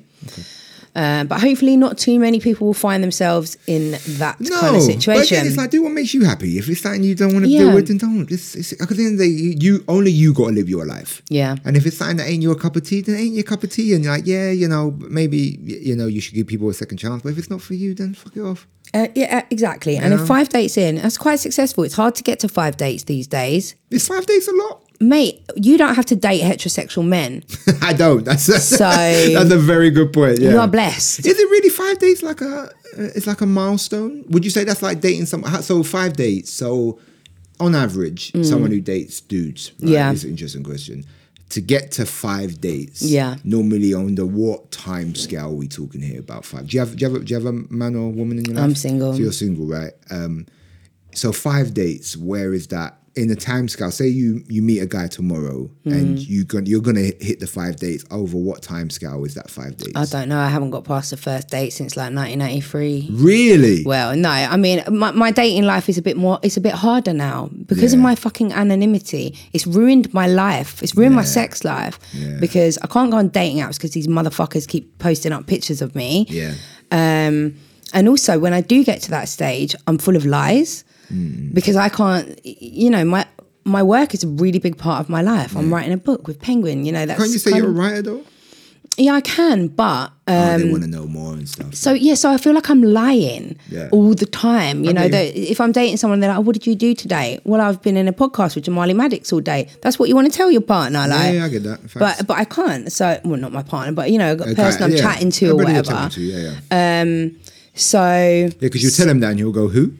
Uh, but hopefully, not too many people will find themselves in that No, kind of but situation. again, it's like do what makes you happy. If it's something you don't want to Yeah. deal with, then don't. It's, it's, at the you, you only you got to live your life. Yeah. And if it's something that ain't your cup of tea, then ain't your cup of tea. And you're like, yeah, you know, maybe you know you should give people a second chance. But if it's not for you, then fuck it off. Uh, yeah, uh, exactly. And if five dates in, that's quite successful. It's hard to get to five dates these days. Is five days a lot? Mate, you don't have to date heterosexual men. I don't. That's that's, So- that's a very good point. Yeah. You are blessed. Is it really five days like a? Uh, it's like a milestone. Would you say that's like dating someone? So five dates. So on average, someone who dates dudes. Right, Mm. Yeah. Is an interesting question. To get to five dates, Yeah. Normally, on the what time scale are we talking here about five? Do you have do you have a, do you have a man or woman in your life? I'm single. So you're single, right? Um, so five dates. Where is that in the time scale? Say you you meet a guy tomorrow and Mm. you going you're gonna hit the five dates. Over what time scale is that five dates? I don't know. I haven't got past the first date since like 1993. Really? Well, no, I mean, my, my dating life is a bit more, it's a bit harder now because of my fucking anonymity. It's ruined my life. It's ruined my sex life Yeah. because I can't go on dating apps because these motherfuckers keep posting up pictures of me. yeah. Um, and also, when I do get to that stage, I'm full of lies Mm. because I can't, you know, my my work is a really big part of my life. I'm writing a book with Penguin. You know, that's Can't you say you're a writer though? yeah, I can, but oh, they um, want to know more and stuff. so yeah, so I feel like I'm lying Yeah. all the time. You know, that if I'm dating someone, they're like, oh, "What did you do today?" Well, I've been in a podcast with Jamali Maddix all day. That's what you want to tell your partner, like. yeah, I get that. But but I can't. So well, not my partner, but you know, a person I'm yeah. chatting to or Everybody you're whatever. to, yeah, yeah. So yeah, because you tell him that and he'll go, "Who?"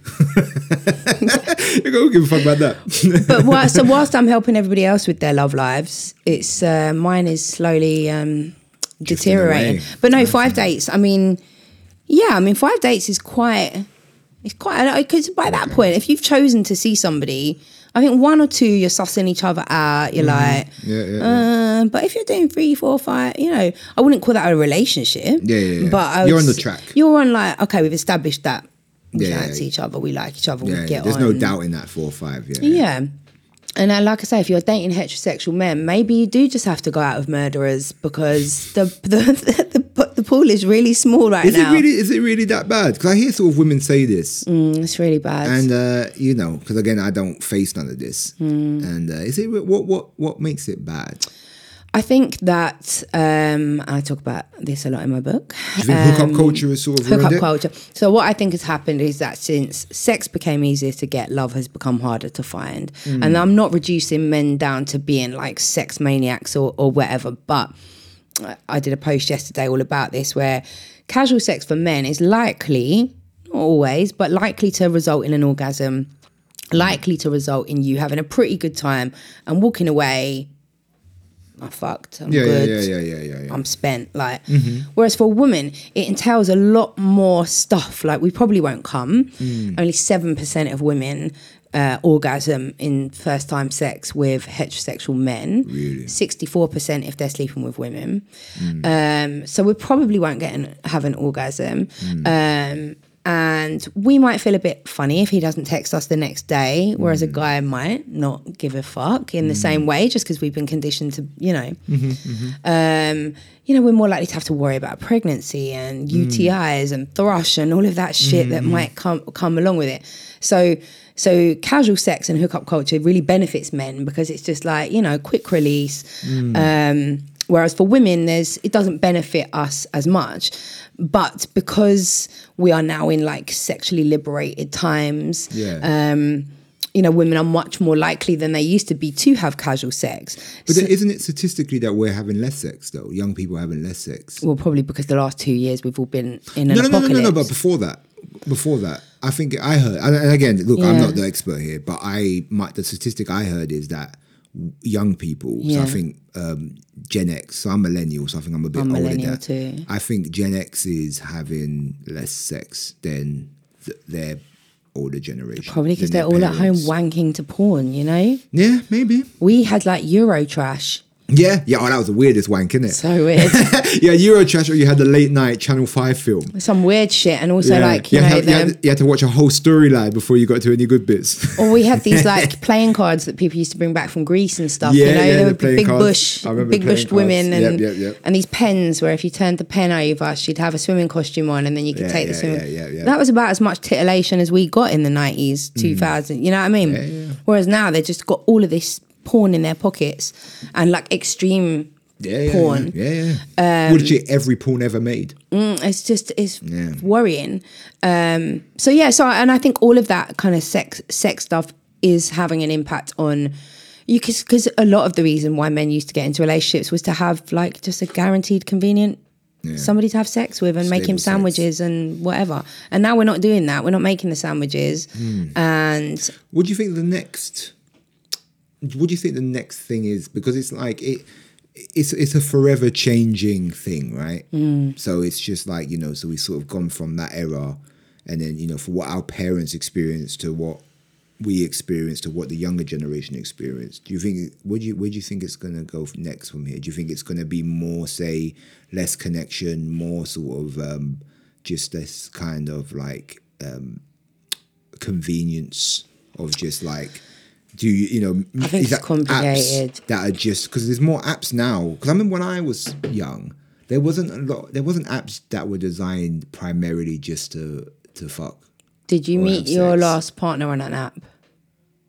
you go, "Who give a fuck about that?" but while, so whilst I'm helping everybody else with their love lives, it's uh, mine is slowly um, deteriorating. But no, five dates. I mean, yeah, I mean, five dates is quite. It's quite because by that point, if you've chosen to see somebody, I think one or two you're sussing each other out. You're like, Mm-hmm. yeah, yeah, yeah. Uh, but if you're doing three, four, five, you know, I wouldn't call that a relationship. Yeah, yeah, yeah. But I You're on the track. You're on like okay, we've established that we Yeah, fancy yeah. each other, we like each other, yeah, we get there's on. There's no doubt in that four or five. Yeah, Yeah. And uh, like I say, if you're dating heterosexual men, maybe you do just have to go out with murderers because the the, the, the pool is really small right Is now. it really? Is it really that bad? Because I hear sort of women say this, Mm, it's really bad. and uh, you know, because again, I don't face none of this. Mm. And uh, is it what what what makes it bad? I think that um, I talk about this a lot in my book. Do think hookup culture is sort of Hookup culture. So what I think has happened is that since sex became easier to get, love has become harder to find. Mm. And I'm not reducing men down to being like sex maniacs or, or whatever, but I- I did a post yesterday all about this where casual sex for men is likely, not always, but likely to result in an orgasm, likely to result in you having a pretty good time and walking away. I fucked. I'm Yeah, good. yeah, yeah, yeah, yeah, yeah. I'm spent. Like, whereas for women, it entails a lot more stuff. Like, we probably won't come. Mm. Only seven percent of women uh, orgasm in first time sex with heterosexual men. Really? Sixty-four percent if they're sleeping with women. Um, so we probably won't get an, have an orgasm. Um, and we might feel a bit funny if he doesn't text us the next day, whereas a mm. guy might not give a fuck in the same mm. way, just because we've been conditioned to, you know, mm-hmm, mm-hmm. um, you know, we're more likely to have to worry about pregnancy and mm. UTIs and thrush and all of that shit that mm-hmm. might come come along with it. So, so casual sex and hookup culture really benefits men because it's just like you know, quick release. Um, whereas for women, there's it doesn't benefit us as much. But because we are now in like sexually liberated times, Yeah. um, you know, women are much more likely than they used to be to have casual sex. But then isn't it statistically that we're having less sex though? Young people are having less sex. Well, probably because the last two years we've all been in an No, no, no, no, no, no. But before that, before that, I think I heard. And again, look, I'm not the expert here, but I my, the statistic I heard is that young people. So I think um, Gen X. So I'm millennial, so I think I'm a bit I'm older than too. I think Gen X is having less sex than th- their older generation. Probably because they're all at home wanking to porn, you know? Yeah, maybe. We had like Euro trash. Yeah, yeah. Oh, that was the weirdest wank, isn't it? So weird. yeah, Eurotrash, or you had the late night Channel Five film. Some weird shit, and also yeah. like you you, know, had, you, had, you had to watch a whole storyline before you got to any good bits. or we had these like playing cards that people used to bring back from Greece and stuff. Yeah, you know, yeah, there the would be big cards. bush, big bushed cards. women, and yep, yep. and these pens where if you turned the pen over, she'd have a swimming costume on, and then you could Yeah, take the swimming. yeah, yeah, yeah. That was about as much titillation as we got in the nineties, two thousand. You know what I mean? Mm. yeah. Whereas now they just got all of this porn in their pockets and like extreme yeah, yeah, porn. Yeah, yeah. yeah. what did you every porn ever made? it's just it's Yeah. worrying um so yeah so and i think all of that kind of sex sex stuff is having an impact on you because a lot of the reason why men used to get into relationships was to have like just a guaranteed convenient somebody to have sex with and make him Stable sex. sandwiches and whatever and now we're not doing that we're not making the sandwiches Hmm. and What do you think the next? What do you think the next thing is? Because it's like it, it's it's a forever changing thing, right? Mm. So it's just like you know, so we've sort of gone from that era, and then you know, for what our parents experienced to what we experienced to what the younger generation experienced. Do you think? Where do you where do you think it's gonna go next from here? Do you think it's gonna be more, say, less connection, more sort of um, just this kind of like um, convenience of just like do you you know I think it's that complicated. that are just because there's more apps now because i remember when i was young there wasn't a lot there wasn't apps that were designed primarily just to to fuck did you meet your sex. last partner on an app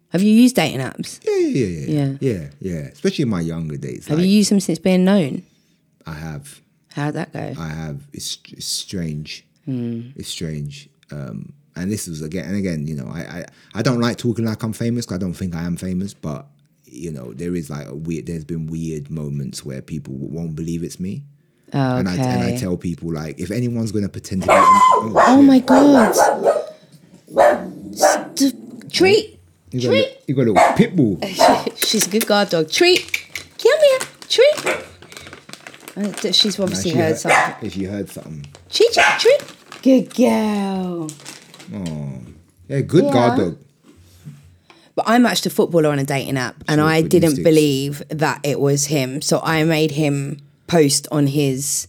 have you used dating apps yeah yeah yeah yeah Yeah. yeah yeah especially in my younger days have like, you used them since being known i have how'd that go I have. It's, it's strange. Hmm. It's strange. Um, and this was again and again. You know, I, I I don't like talking like I'm famous. I don't think I am famous. But you know, there is like a weird. There's been weird moments where people won't believe it's me. okay And I and I tell people like, if anyone's going to pretend to be, oh, Oh my god. St- treat. you got, a, Treat. li- you got a little pit bull. She's a good guard dog. Treat. Come here. Treat. Uh, She's obviously She heard heard- something. If you heard something, Treat, treat, treat. Good girl. Oh. yeah, good guard Yeah. dog. But I matched a footballer on a dating app and I didn't instincts. believe that it was him. So I made him post on his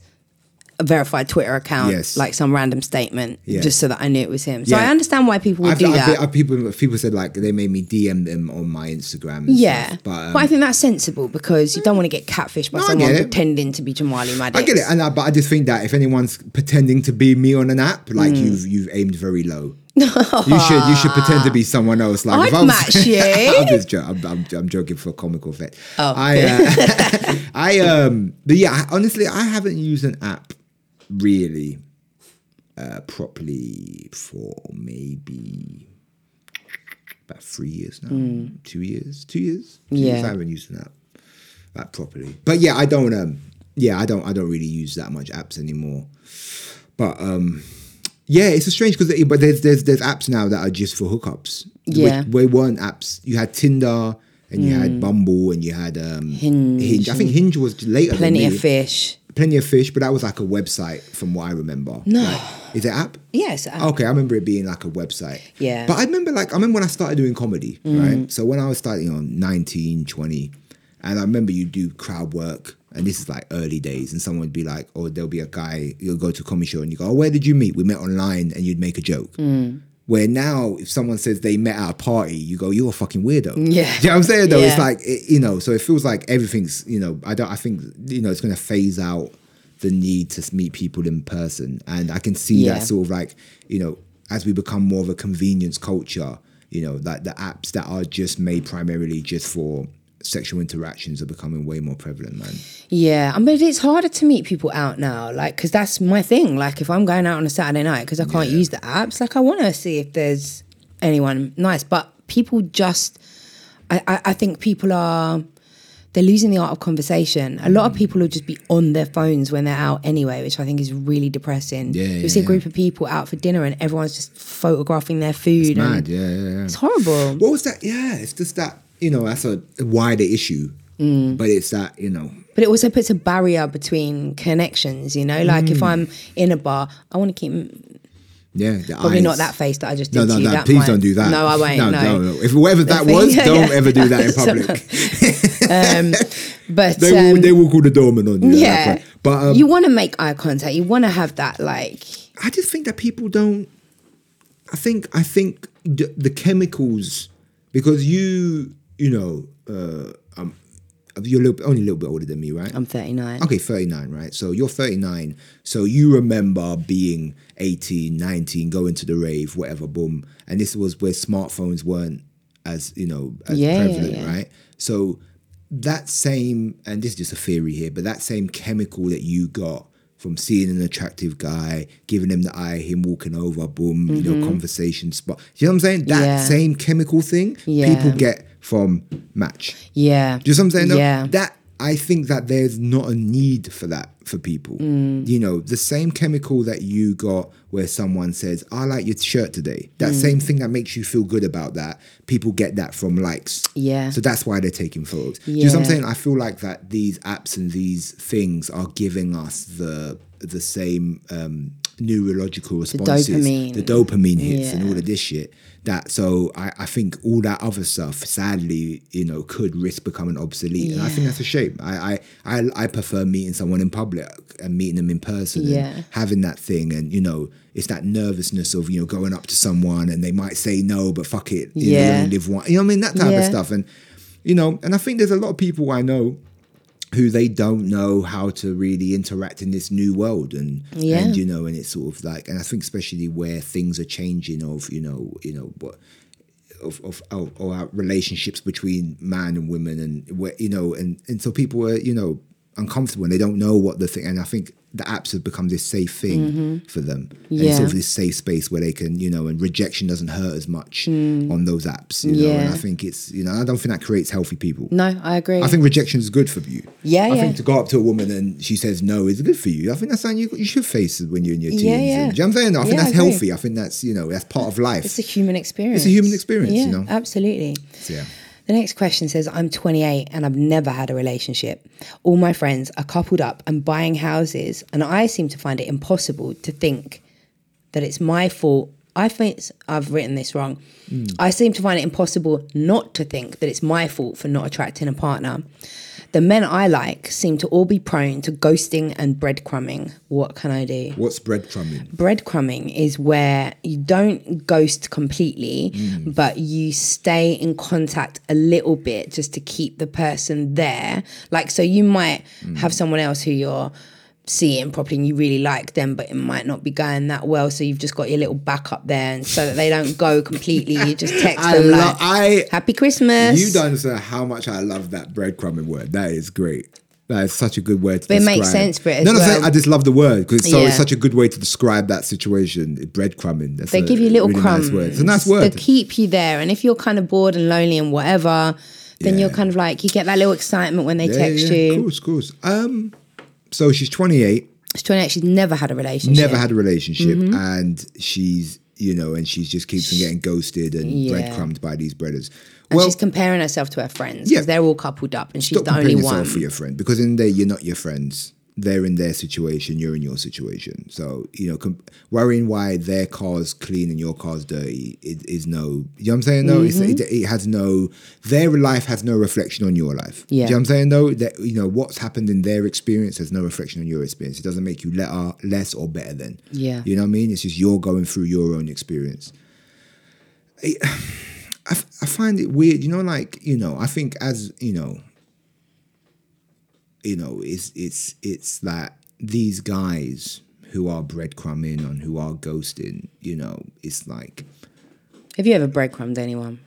verified Twitter account Yes. like some random statement Yeah. just so that I knew it was him. So Yeah. I understand why people would I've, do I've, that. I've- people people said like they made me DM them on my Instagram. Yeah, stuff, but, but, um, I think that's sensible because you don't want to get catfished by No, someone pretending to be Jamali Maddix. I get it, and I, but I just think that if anyone's pretending to be me on an app, like Hmm. you've you've aimed very low. you should you should pretend to be someone else. Like I'd if I was, match you. I'm just jo- I'm, I'm, I'm joking for comical effect. Oh, I uh, I um, but yeah, honestly, I haven't used an app really uh, properly for maybe about three years now, two years, two years. Two years Hmm. Yeah. I haven't used an app that properly. But yeah, I don't um yeah, I don't I don't really use that much apps anymore. But um yeah, it's a strange because but there's there's there's apps now that are just for hookups. Yeah. Where, weren't apps. You had Tinder and you had Bumble and you had um Hinge I think Hinge was later. than Plenty of fish. Plenty of fish, but that was like a website from what I remember. No. Like, is it app? Yes. uh, Okay, I remember it being like a website. Yeah. Mm. But I remember like I remember when I started doing comedy, right? So when I was starting on 19, 20, and I remember you do crowd work, and this is like early days, and someone would be like, or there'll be a guy, you'll go to a comedy show and you go, Oh, where did you meet? We met online and you'd make a joke. Mm. Where now, if someone says they met at a party, you go, "You're a fucking weirdo." Yeah. you know what I'm saying? Though it's like it, you know, so it feels like everything's you know. I don't. I think you know it's going to phase out the need to meet people in person, and I can see Yeah. that sort of like you know as we become more of a convenience culture, you know, that the apps that are just made primarily just for sexual interactions are becoming way more prevalent, man. Yeah, I mean, it's harder to meet people out now, like, because that's my thing. Like, if I'm going out on a Saturday night, because I can't use the apps, like, I want to see if there's anyone nice. But people just, I, I, I think people are, they're losing the art of conversation. A lot of mm. people will just be on their phones when they're out anyway, which I think is really depressing. Yeah, you yeah, see a yeah. group of people out for dinner and everyone's just photographing their food. and Mad, yeah, yeah, yeah. It's horrible. What was that? Yeah, it's just that you know that's a wider issue, Mm. but it's that you know But it also puts a barrier between connections, you know? Like Mm. if I'm in a bar, I want to keep Yeah, the Probably eyes. not that face that I just did No, to no, you. no. that Please might- don't do that. No, I won't. No, No, no, no. If whatever that was, thing- don't yeah. ever do that in public. Um, but they will um, they will call the doorman on you. yeah, but um, you want to make eye contact. You want to have that like I just think that people don't. I think I think the, the chemicals because you you know uh, um, you're a little, only a little bit older than me, right? I'm 39. Okay, 39, right? So you're 39. So you remember being 18, 19, going to the rave, whatever, boom. And this was where smartphones weren't as, you know, as Yeah, yeah, prevalent, yeah. right? So that same, and this is just a theory here, but that same chemical that you got from seeing an attractive guy, giving him the eye, him walking over, boom, you know, conversation spot. You know what I'm saying? That Mm-hmm. Yeah. same chemical thing Yeah. people get from match. Yeah. Do you know what I'm saying? No, Yeah. That I think that there's not a need for that for people. Mm. You know, the same chemical that you got where someone says, I like your shirt today. That Mm. same thing that makes you feel good about that, people get that from likes. Yeah. So that's why they're taking photos. Do you know what I'm saying? I feel like that these apps and these things are giving us the the same um neurological responses. dopamine. The dopamine hits and all of this shit. That so I, I think all that other stuff, sadly, you know, could risk becoming obsolete. And I think that's a shame. I, I I I prefer meeting someone in public and meeting them in person Yeah. and having that thing and you know, it's that nervousness of, you know, going up to someone and they might say no, but fuck it. You know, Yeah. only live one. You know what I mean? That type of stuff. And you know, and I think there's a lot of people I know who they don't know how to really interact in this new world and Yeah. and you know and it's sort of like and I think especially where things are changing of you know you know what of of, of, of our relationships between man and women and where you know and and so people are you know uncomfortable and they don't know what the thing and I think the apps have become this safe thing for them and Mm-hmm. Yeah. sort of this safe space where they can you know and rejection doesn't hurt as much on those apps you know and Mm. I think it's you know I don't think that creates healthy people No, I agree. I think rejection is good for you. Yeah, I yeah. think to go up to a woman and she says no is good for you. I think that's something you, you should face when you're in your teens. Yeah, yeah. And- do you know what I'm saying? I think Yeah, that's I healthy. I think that's you know that's part of life. it's a human experience. It's a human experience, Yeah, you know. absolutely. So, yeah. The next question says, I'm 28 and I've never had a relationship. All my friends are coupled up and buying houses, and I seem to find it impossible to think that it's my fault. I think I've written this wrong. Hmm. I seem to find it impossible not to think that it's my fault for not attracting a partner. The men I like seem to all be prone to ghosting and breadcrumbing. What can I do? What's breadcrumbing? breadcrumbing is where you don't ghost completely, mm. but you stay in contact a little bit just to keep the person there. Like, so you might mm. have someone else who you're seeing properly and you really like them, but it might not be going that well. So you've just got your little backup there, and so that they don't go completely, you just text I them lo- like, I "Happy Christmas." you don't understand how much I love that breadcrumbing word. That is great. That is such a good word to But it makes sense for it as no, no, well. I just love the word because so Yeah. it's such a good way to describe that situation. Breadcrumbing. That's They a give you little really crumbs. Nice word. It's a nice word. to keep you there. And if you're kind of bored and lonely and whatever, then Yeah. you're kind of like you get that little excitement when they yeah, text yeah, you. Of course, of course. Um, so she's 28. She's 28. She's never had a relationship. never had a relationship Mm-hmm. and she's you know and she's just keeps on getting ghosted and Yeah. breadcrumbed by these brothers And well she's comparing herself to her friends Yeah. because they're all coupled up and she's the only one. for your friend because in there you're not your friends they're in their situation you're in your situation. So you know com- worrying why their car's clean and your car's dirty is, is no you know what i'm saying? No Mm-hmm. it's, it, it has no their life has no reflection on your life. Yeah. You know what i'm saying? Though that you know what's happened in their experience has no reflection on your experience. It doesn't make you less or better than. Yeah. you know what i mean? It's just you're going through your own experience. I, I, I find it weird, you know, like, you know, I think as, you know, you know, it's it's it's that these guys who are breadcrumbing and who are ghosting, you know, it's like Have you ever breadcrumbed anyone?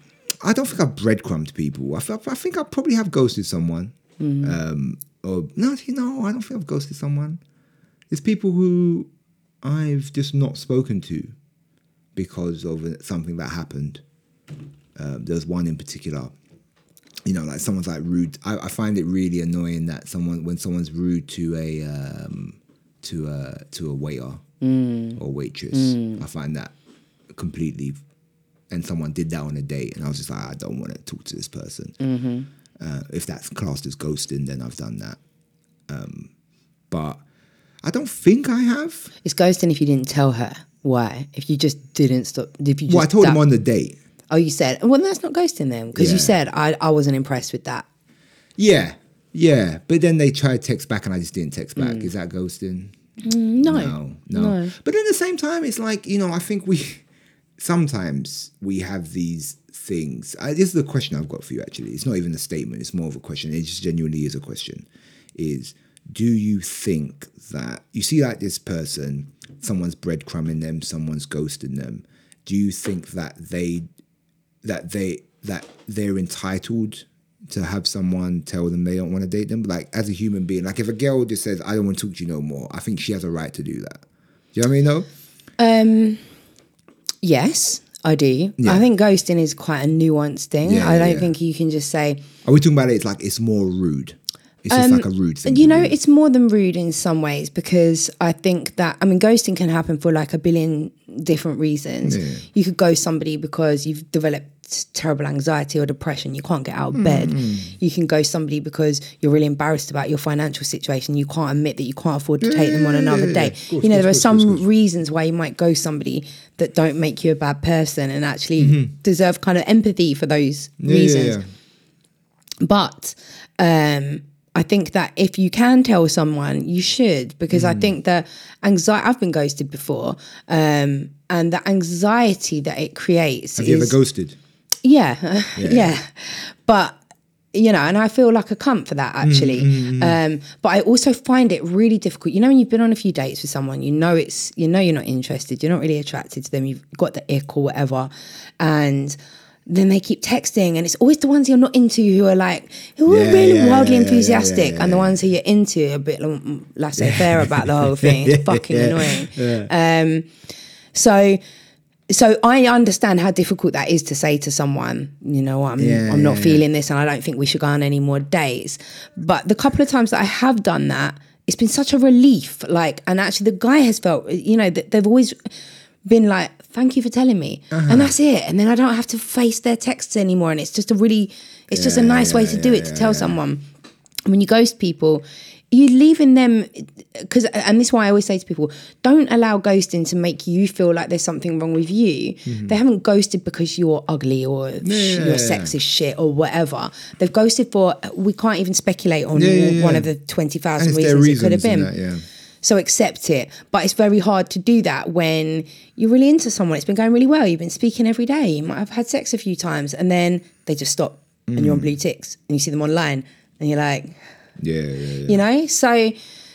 I don't think I've breadcrumbed people. I, I think I probably have ghosted someone. Um, or no, you know, I don't think I've ghosted someone. It's people who I've just not spoken to because of uh, something that happened. Um, there's one in particular. You know, like someone's like rude. I, I find it really annoying that someone when someone's rude to a um, to a to a waiter or waitress. I find that completely and someone did that on a date, and I was just like, I don't want to talk to this person. Uh, if that's classed as ghosting, then I've done that. Um, but I don't think I have. It's ghosting if you didn't tell her. Why? If you just didn't stop. If you just Well, I told him on the date. Oh, you said. Well, that's not ghosting them because you said I, I wasn't impressed with that. Yeah, yeah. But then they tried text back, and I just didn't text back. Mm. Is that ghosting? Mm, no. No, no. No. But at the same time, it's like you know, I think we sometimes we have these things. I, this is the question I've got for you. Actually, it's not even a statement. It's more of a question. It just genuinely is a question. Is do you think that you see like this person, someone's breadcrumbing them, someone's ghosting them? Do you think that they that they that they're entitled to have someone tell them they don't want to date them? Like as a human being, like if a girl just says, "I don't want to talk to you no more," I think she has a right to do that. Do you know what I mean? No. Um, yes, I do. Yeah. I think ghosting is quite a nuanced thing. Yeah, I don't yeah. think you can just say, Are we talking about it? It's like it's more rude. It's just like a rude thing. Um, you know, do. it's more than rude in some ways because I think that, I mean, ghosting can happen for like a billion different reasons. Yeah. You could ghost somebody because you've developed terrible anxiety or depression, you can't get out of bed. Mm-hmm. You can go somebody because you're really embarrassed about your financial situation. You can't admit that you can't afford to take them on another yeah, day. yeah. Course, you know, there are course, some course, reasons why you might go somebody that don't make you a bad person and actually Mm-hmm. deserve kind of empathy for those reasons. yeah. But um, I think that if you can tell someone, you should, because Mm. I think that anxiety, I've been ghosted before, um, and the anxiety that it creates Have is. you ever ghosted? Yeah, yeah. But you know, and I feel like a cunt for that actually. Um, but I also find it really difficult. You know, when you've been on a few dates with someone, you know it's you know you're not interested, you're not really attracted to them, you've got the ick or whatever, and then they keep texting, and it's always the ones you're not into who are like who are Yeah, really yeah, wildly yeah, enthusiastic, and the ones who you're into are a bit like, laissez faire about the whole thing. It's fucking annoying. Um, so so I understand how difficult that is to say to someone, you know, I'm I'm not feeling this and I don't think we should go on any more dates. But the couple of times that I have done that, it's been such a relief. Like, and actually the guy has felt, you know, that they've always been like, thank you for telling me. Uh-huh. And that's it. And then I don't have to face their texts anymore. And it's just a really, it's just a nice way to do it to tell someone when you ghost people, you're leaving them because, and this is why I always say to people, don't allow ghosting to make you feel like there's something wrong with you. They haven't ghosted because you're ugly or sh- Mm-hmm. yeah, your yeah. sex is shit or whatever. They've ghosted for we can't even speculate on Yeah, yeah, one of the twenty And thousand it's their reasons it could have been. that, yeah. So accept it. But it's very hard to do that when you're really into someone. It's been going really well. You've been speaking every day. You might have had sex a few times and then they just stop and Mm. you're on blue ticks and you see them online and you're like, Yeah, yeah, yeah. you know? So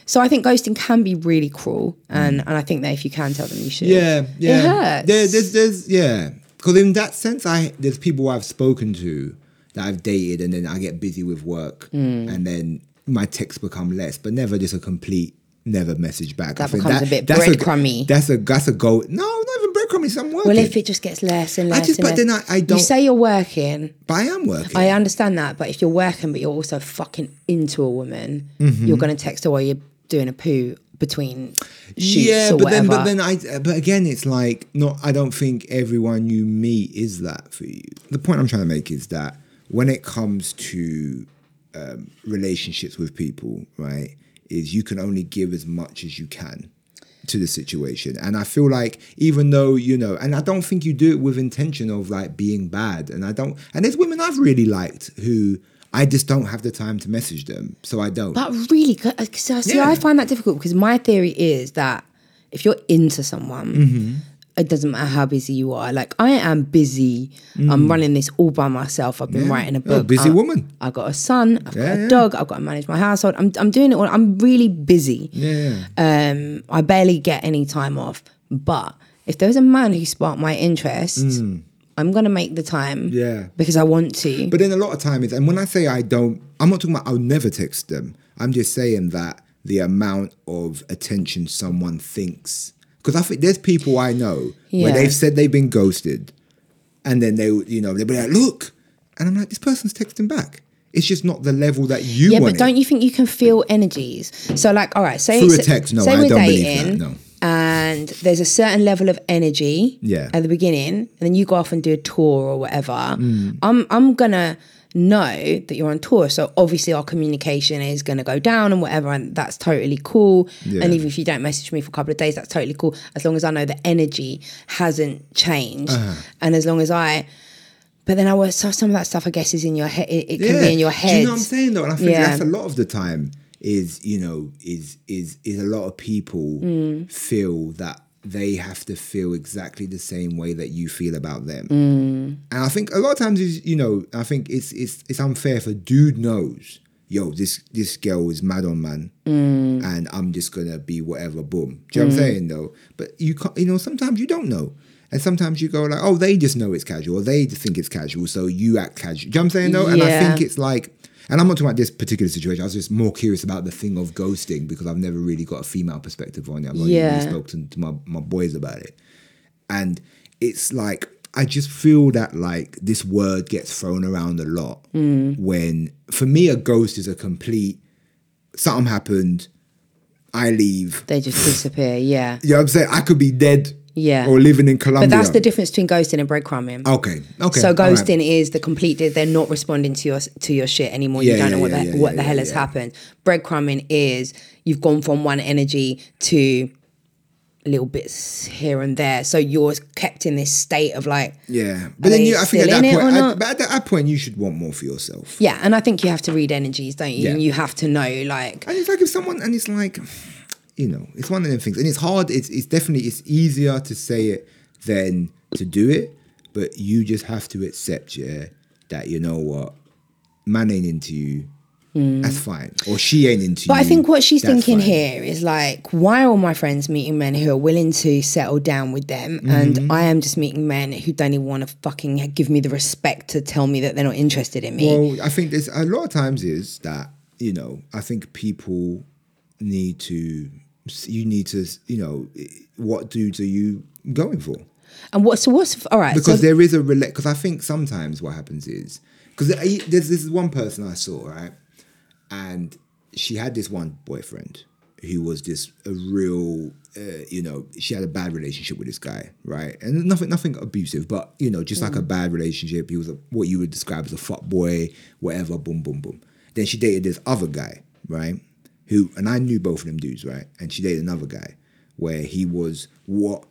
so I think ghosting can be really cruel and, and I think that if you can tell them you should. Mm. Yeah, yeah. It hurts. There, there's, there's, yeah. Because in that sense, I there's people I've spoken to that I've dated, and then I get busy with work, Mm. and then my texts become less, but never just a complete never message back. That I think becomes a bit that's breadcrummy. That's a that's a goal. No, not even breadcrummy. So I'm working. Well, if it just gets less and less, I just- but then I- I don't- You say you're working. but I am working. I understand that, but if you're working but you're also fucking into a woman, Mm-hmm. you're going to text her while you're doing a poo between yeah, but then, but then I, but again, it's like not. I don't think everyone you meet is that for you. The point I'm trying to make is that when it comes to um, relationships with people, right, is you can only give as much as you can to the situation, and I feel like even though you know, and I don't think you do it with intention of like being bad, and I don't. And there's women I've really liked who. I just don't have the time to message them, so I don't. But really, c- uh, see, Yeah. I find that difficult because my theory is that if you're into someone, Mm-hmm. It doesn't matter how busy you are. Like I am busy. I'm running this all by myself. I've been Mm. Yeah. writing a You're a book. busy I- woman. I got a son. I've Yeah, got a yeah. dog. I've got to manage my household. I'm I'm doing it all. I'm really busy. yeah. Um, I barely get any time off. But if there's a man who sparked my interest, I'm gonna make the time. Mm. Yeah. Because I want to. But then a lot of time is, and when I say I don't, I'm not talking about I'll never text them. I'm just saying that the amount of attention someone thinks, because I think there's people I know Yeah. where they've said they've been ghosted, and then they, you know, they'll be like, look, and I'm like, this person's texting back. It's just not the level that you want. yeah, but don't you think you can feel energies? So, like, all right, say Through a text, no, I we're don't believe dating, that, no. and there's a certain level of energy, Yeah. at the beginning, and then you go off and do a tour or whatever. Mm. I'm I'm gonna know that you're on tour, so obviously our communication is gonna go down and whatever, and that's totally cool. Yeah. And even if you don't message me for a couple of days, that's totally cool, as long as I know the energy hasn't changed, Uh-huh. and as long as I But then I was so some of that stuff I guess is in your head. It, it can be in your Do head. you know what I'm saying though? And I think Yeah. that's a lot of the time is you know is is is a lot of people Mm. feel that they have to feel exactly the same way that you feel about them. Mm. And I think a lot of times is you know I think it's it's it's unfair for dude knows. Yo, this this girl is mad on man, Mm. and I'm just gonna be whatever. Boom. Do you know what I'm saying though? But you can't. You know, sometimes you don't know. And sometimes you go like, oh, they just know it's casual. Or they just think it's casual, so you act casual. Do you know what I'm saying? though? And I think it's like, and I'm not talking about this particular situation. I was just more curious about the thing of ghosting because I've never really got a female perspective on it. I've only Yeah. really spoken to my, my boys about it. And it's like, I just feel that like this word gets thrown around a lot Mm. when, for me, a ghost is a complete, something happened, I leave. they just disappear. Yeah. You know what I'm saying? I could be dead Yeah. or living in Colombia. But that's the difference between ghosting and breadcrumbing. Okay. Okay. So all right. ghosting is the complete. They're not responding to your to your shit anymore. you don't yeah, know what yeah, the yeah, what yeah, the hell yeah, has yeah. happened. Breadcrumbing is you've gone from one energy to little bits here and there. So you're kept in this state of like Yeah, but then you, I think at that point, I- but at that point, you should want more for yourself. yeah. And I think you have to read energies, don't you? Yeah. And you have to know like And it's like if someone, and it's like, you know, it's one of them things, and it's hard. It's it's definitely it's easier to say it than to do it, but you just have to accept, yeah, that you know what, man ain't into you. That's fine, or she ain't into. But you. I think what she's thinking fine. here is like, why are all my friends meeting men who are willing to settle down with them, Mm-hmm. and I am just meeting men who don't even want to fucking give me the respect to tell me that they're not interested in me. Well, I think there's a lot of times is that you know I think people need to you need to you know what dudes are you going for? And what? So what's all right? because so, there is a relate because I think sometimes what happens is because there's this one person I saw right? And she had this one boyfriend who was just a real uh, you know she had a bad relationship with this guy right? And nothing nothing abusive but you know just like a bad relationship. He was a, what you would describe as a fuck boy whatever boom boom boom. Then she dated this other guy right who and I knew both of them dudes right and she dated another guy where he was what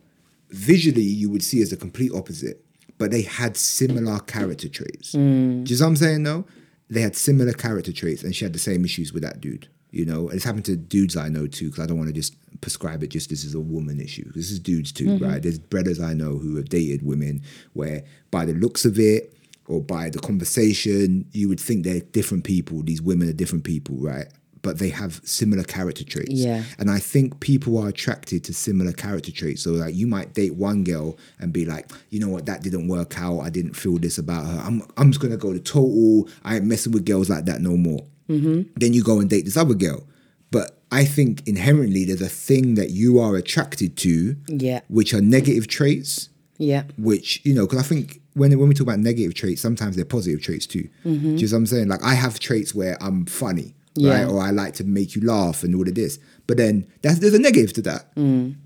visually you would see as the complete opposite, but they had similar character traits. Mm. Do you see what I'm saying? though? they had similar character traits, and she had the same issues with that dude. You know, and it's happened to dudes I know too, because I don't want to just prescribe it just this is a woman issue. This is dudes too, mm-hmm. right? There's brothers I know who have dated women where, by the looks of it or by the conversation, you would think they're different people. These women are different people, right? But they have similar character traits. Yeah. And I think people are attracted to similar character traits. So like you might date one girl and be like, you know what, that didn't work out. I didn't feel this about her. I'm I'm just gonna go to total. I ain't messing with girls like that no more. Mm-hmm. Then you go and date this other girl. But I think inherently there's a thing that you are attracted to, Yeah. which are negative traits yeah, which you know, because I think when when we talk about negative traits, sometimes they're positive traits too. Mm-hmm. Do you know what I'm saying? Like I have traits where I'm funny, Yeah. right, or I like to make you laugh and all of this. But then that's there's a negative to that. Mm.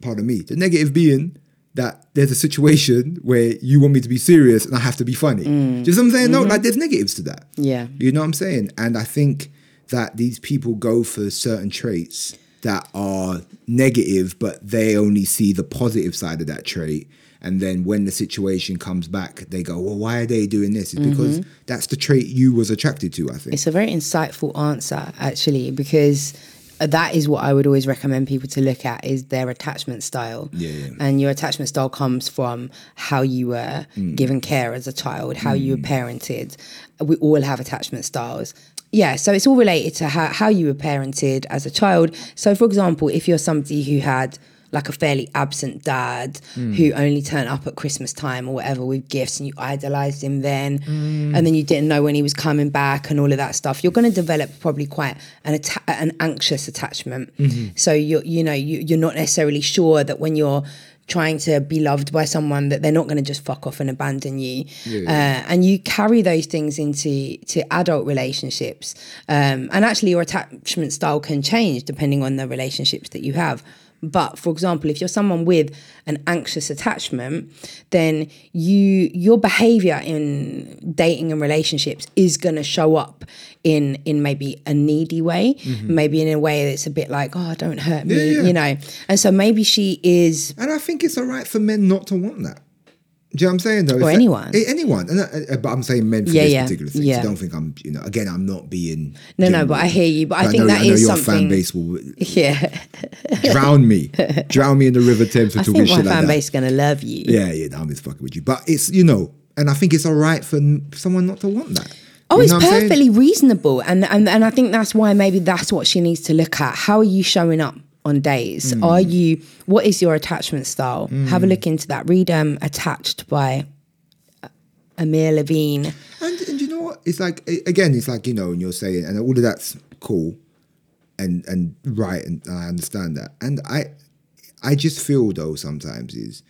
Pardon me. The negative being that there's a situation where you want me to be serious and I have to be funny. Mm. Do you know what I'm saying? No, mm-hmm. like there's negatives to that. Yeah. You know what I'm saying? And I think that these people go for certain traits that are negative, but they only see the positive side of that trait. And then when the situation comes back, they go, "Well, why are they doing this?" It's because that's the trait you was attracted to. I think. It's a very insightful answer, actually, because that is what I would always recommend people to look at is their attachment style. Yeah, yeah. And your attachment style comes from how you were Mm. given care as a child, how you were parented. We all have attachment styles. Yeah, so it's all related to how, how you were parented as a child. So, for example, if you're somebody who had like a fairly absent dad Mm. who only turned up at Christmas time or whatever with gifts and you idolized him then. Mm. and then you didn't know when he was coming back and all of that stuff. You're going to develop probably quite an atta- an anxious attachment. Mm-hmm. so you you know you, you're not necessarily sure that when you're trying to be loved by someone that they're not going to just fuck off and abandon you. Uh, and you carry those things into to adult relationships. Um, and actually your attachment style can change depending on the relationships that you have but for example, if you're someone with an anxious attachment, then you your behavior in dating and relationships is going to show up in in maybe a needy way, mm-hmm. maybe in a way that's a bit like, oh, don't hurt me, Yeah, yeah. you know. And so maybe she is and I think it's all right for men not to want that. Do you know what I'm saying though? Or anyone. anyone. And, uh, uh, but I'm saying men for Yeah, this yeah, particular thing. yeah. So don't think I'm, you know, again, I'm not being. No, no, but I hear you. But I think know, that I know is your something. fan base will Yeah, drown me, drown me in the River Thames for I talking think my shit fan base is gonna love you. Yeah, yeah, I'm just fucking with you. But it's you know, and I think it's all right for someone not to want that. Oh, You it's know what I'm saying? perfectly reasonable, and, and and I think that's why maybe that's what she needs to look at. How are you showing up on days? Hmm. Are you? What is your attachment style? Have a look into that. Read um, "Attached" by uh, Amir Levine. And, and you know what? It's like again, it's like you know, and you're saying, and all of that's cool, and and right, and I understand that. And I, I just feel though sometimes is